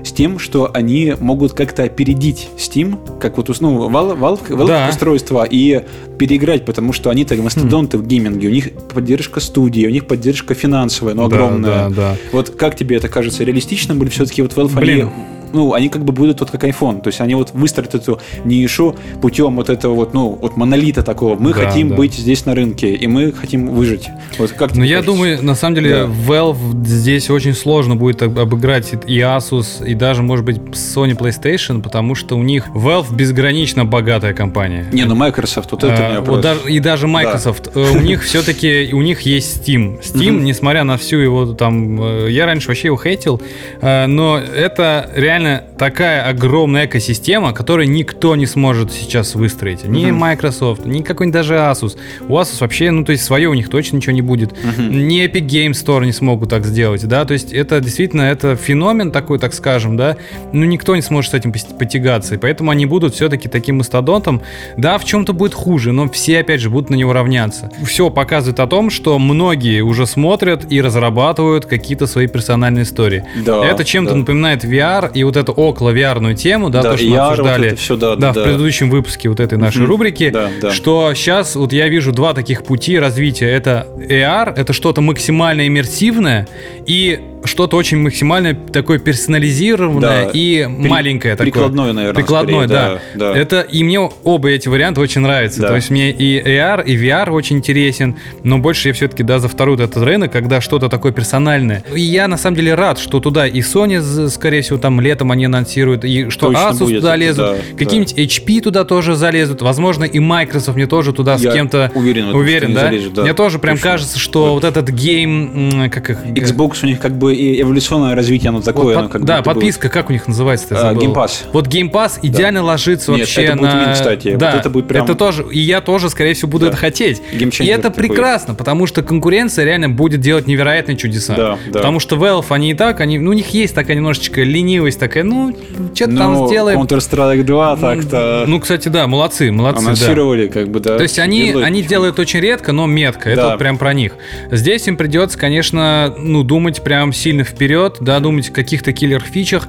с тем, что они могут как-то опередить Steam, как вот ну, Valve, Valve, Valve да. устройство, и переиграть, потому что они так мастодонты mm. в гейминге, у них поддержка студии, у них поддержка финансовая, но огромная. Да, да. Вот как тебе это кажется реалистичным, или все-таки вот Valve Блин. они ну, они как бы будут вот как iPhone. То есть они вот выстроят эту нишу путем вот этого вот, ну, вот монолита такого. Мы да, хотим да. быть здесь на рынке, и мы хотим выжить. Вот как Ну, я думаю, на самом деле, да. Valve здесь очень сложно будет обыграть и Asus, и даже, может быть, Sony PlayStation, потому что у них Valve безгранично богатая компания. Не, ну Microsoft, вот это а, вот даже, И даже Microsoft. Да. Э, у них все-таки, у них есть Steam. Steam, несмотря на всю его там... Э, я раньше вообще его хейтил, э, но это реально реально такая огромная экосистема, которую никто не сможет сейчас выстроить. Ни uh-huh. Microsoft, ни какой-нибудь даже Asus. У Asus вообще, ну, то есть свое у них точно ничего не будет. Uh-huh. Ни Epic Game Store не смогут так сделать, да, то есть это действительно, это феномен такой, так скажем, да, ну, никто не сможет с этим потягаться, и поэтому они будут все-таки таким мастодонтом. Да, в чем-то будет хуже, но все, опять же, будут на него равняться. Все показывает о том, что многие уже смотрят и разрабатывают какие-то свои персональные истории. Да, это чем-то да. напоминает VR, и вот эту около VR тему, да, да то, что мы обсуждали вот все, да, да, да, в предыдущем выпуске вот этой нашей рубрики, да, да. что сейчас вот я вижу два таких пути развития. Это AR, это что-то максимально иммерсивное, и что-то очень максимально такое персонализированное да. и При, маленькое такое. Прикладное, наверное. Прикладное, скорее, да. да. да. Это и мне оба эти варианта очень нравятся. Да. То есть мне и AR, и VR очень интересен, но больше я все-таки да за второй этот рынок, когда что-то такое персональное. И я на самом деле рад, что туда и Sony, скорее всего, там летом они анонсируют, и что Точно Asus будет, туда лезут, да, какие-нибудь да. HP туда тоже залезут, возможно, и Microsoft мне тоже туда я с кем-то уверен, уверен, да? Залезет, да? Мне тоже прям Точно. кажется, что вот. вот этот гейм, как их... Xbox у них как бы бы и эволюционное развитие, оно такое. Вот оно как да, будто бы- подписка, как у них называется? А, Pass. Вот Pass идеально ложится Нет, вообще это будет на... win, кстати. Вот Да, это будет прям- это тоже, и я тоже, скорее всего, буду Да. это хотеть. И это такой. прекрасно, потому что конкуренция реально будет делать невероятные чудеса. Да, да. Потому что Valve, они и так, они, ну, у них есть такая немножечко ленивость, такая, ну, что-то там Ну, сделаем. Counter-Strike 2 так-то Ну, кстати, да, молодцы, молодцы, да. анонсировали, как бы, да. То есть они, Делают. они делают очень редко, но метко. Это Да. вот прям про них. Здесь им придется, конечно, ну, думать прям сильно вперед, да, думать о каких-то киллер-фичах,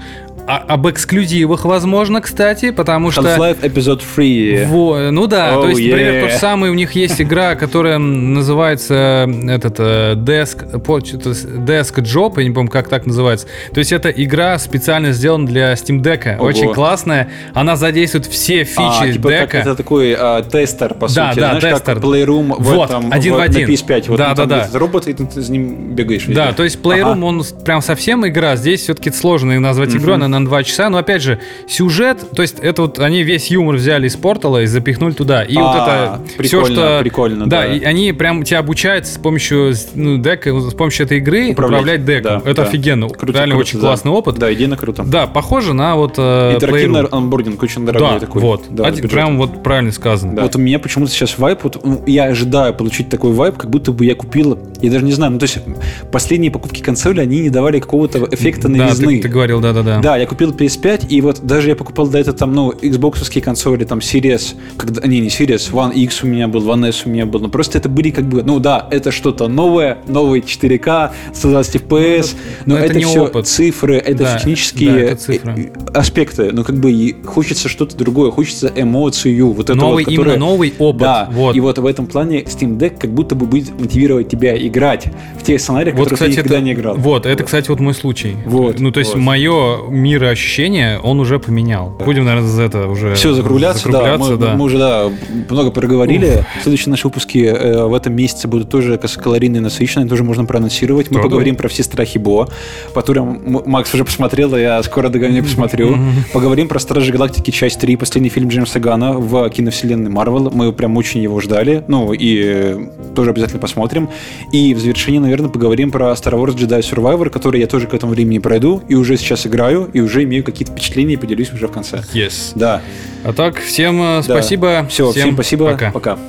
а- об эксклюзивах, возможно, кстати, потому что... Half-Life Episode 3. Во, ну да, Oh, то есть, например, yeah. тот же самый у них есть игра, которая называется этот э, Desk, с- Desk Job, я не помню, как так называется. То есть это игра специально сделана для Steam Deck, Ого. очень классная. Она задействует все фичи А, типа как дека. это такой а, тестер, по Да, сути. да, Знаешь, тестер. как Playroom в Вот, этом, один в на один. PS5. Вот Да, да, да. робот, и ты, ты за ним бегаешь. везде. Да, то есть Playroom, Ага. он прям совсем игра. Здесь все-таки сложно назвать игру, она на 2 часа. Но опять же, сюжет, то есть это вот они весь юмор взяли из портала и запихнули туда. И вот А, это все, прикольно, что... прикольно, да. да. и они прям тебя обучают с помощью ну, дека, с помощью этой игры управлять, Управлять, деком. да, это да. офигенно. Круто, Реально круто, очень да. классный опыт. Да, идейно круто. Да, похоже на вот э, Интерактивный анбординг очень дорогой Да, такой. вот. Да, А, бюджетом. прям вот правильно сказано. Вот у меня почему-то сейчас вайп, вот, ну, я ожидаю получить такой вайп, как будто бы я купил, я даже не знаю, ну то есть последние покупки консоли, они не давали какого-то эффекта Да, новизны. ты, ты говорил, да-да-да. Да, я купил PS5, и вот даже я покупал до этого там, ну, Xbox консоли, там, Series, когда, не, не Series, One X у меня был, One S у меня был, но просто это были как бы, ну да, это что-то новое, новый 4К, 120 FPS, но, но это это, не все опыт. цифры, это Да, технические да, это цифры. э, э, аспекты, ну как бы хочется что-то другое, хочется эмоцию, вот это Новый, вот, которое- именно новый опыт. Да, вот. и вот в этом плане Steam Deck как будто бы будет мотивировать тебя играть в те сценарии, в Вот, которые кстати, ты никогда это, не играл. Вот, это, кстати, вот мой случай. Вот, ну, то есть, вот. мое мироощущение он уже поменял. Будем, наверное, за это уже Все, закругляться, закругляться, да. Мы, да. мы уже, да, много проговорили. Следующие наши выпуски э, в этом месяце будут тоже калорийные, насыщенные, тоже можно проанонсировать. Мы Да, поговорим про все страхи Бо, М- Макс уже посмотрел, а я скоро догоню посмотрю. Поговорим про Стражи Галактики, часть 3, последний фильм Джеймса Гана в киновселенной Марвел. Мы прям очень его ждали, ну и э, тоже обязательно посмотрим. И в завершении, наверное, поговорим про Star Wars Jedi Survivor, который я тоже к этому времени пройду, и уже сейчас играю, и уже имею какие-то впечатления, и поделюсь уже в конце. Yes. Да. А так, всем э, Да. спасибо. Все, всем, спасибо. Пока. Пока.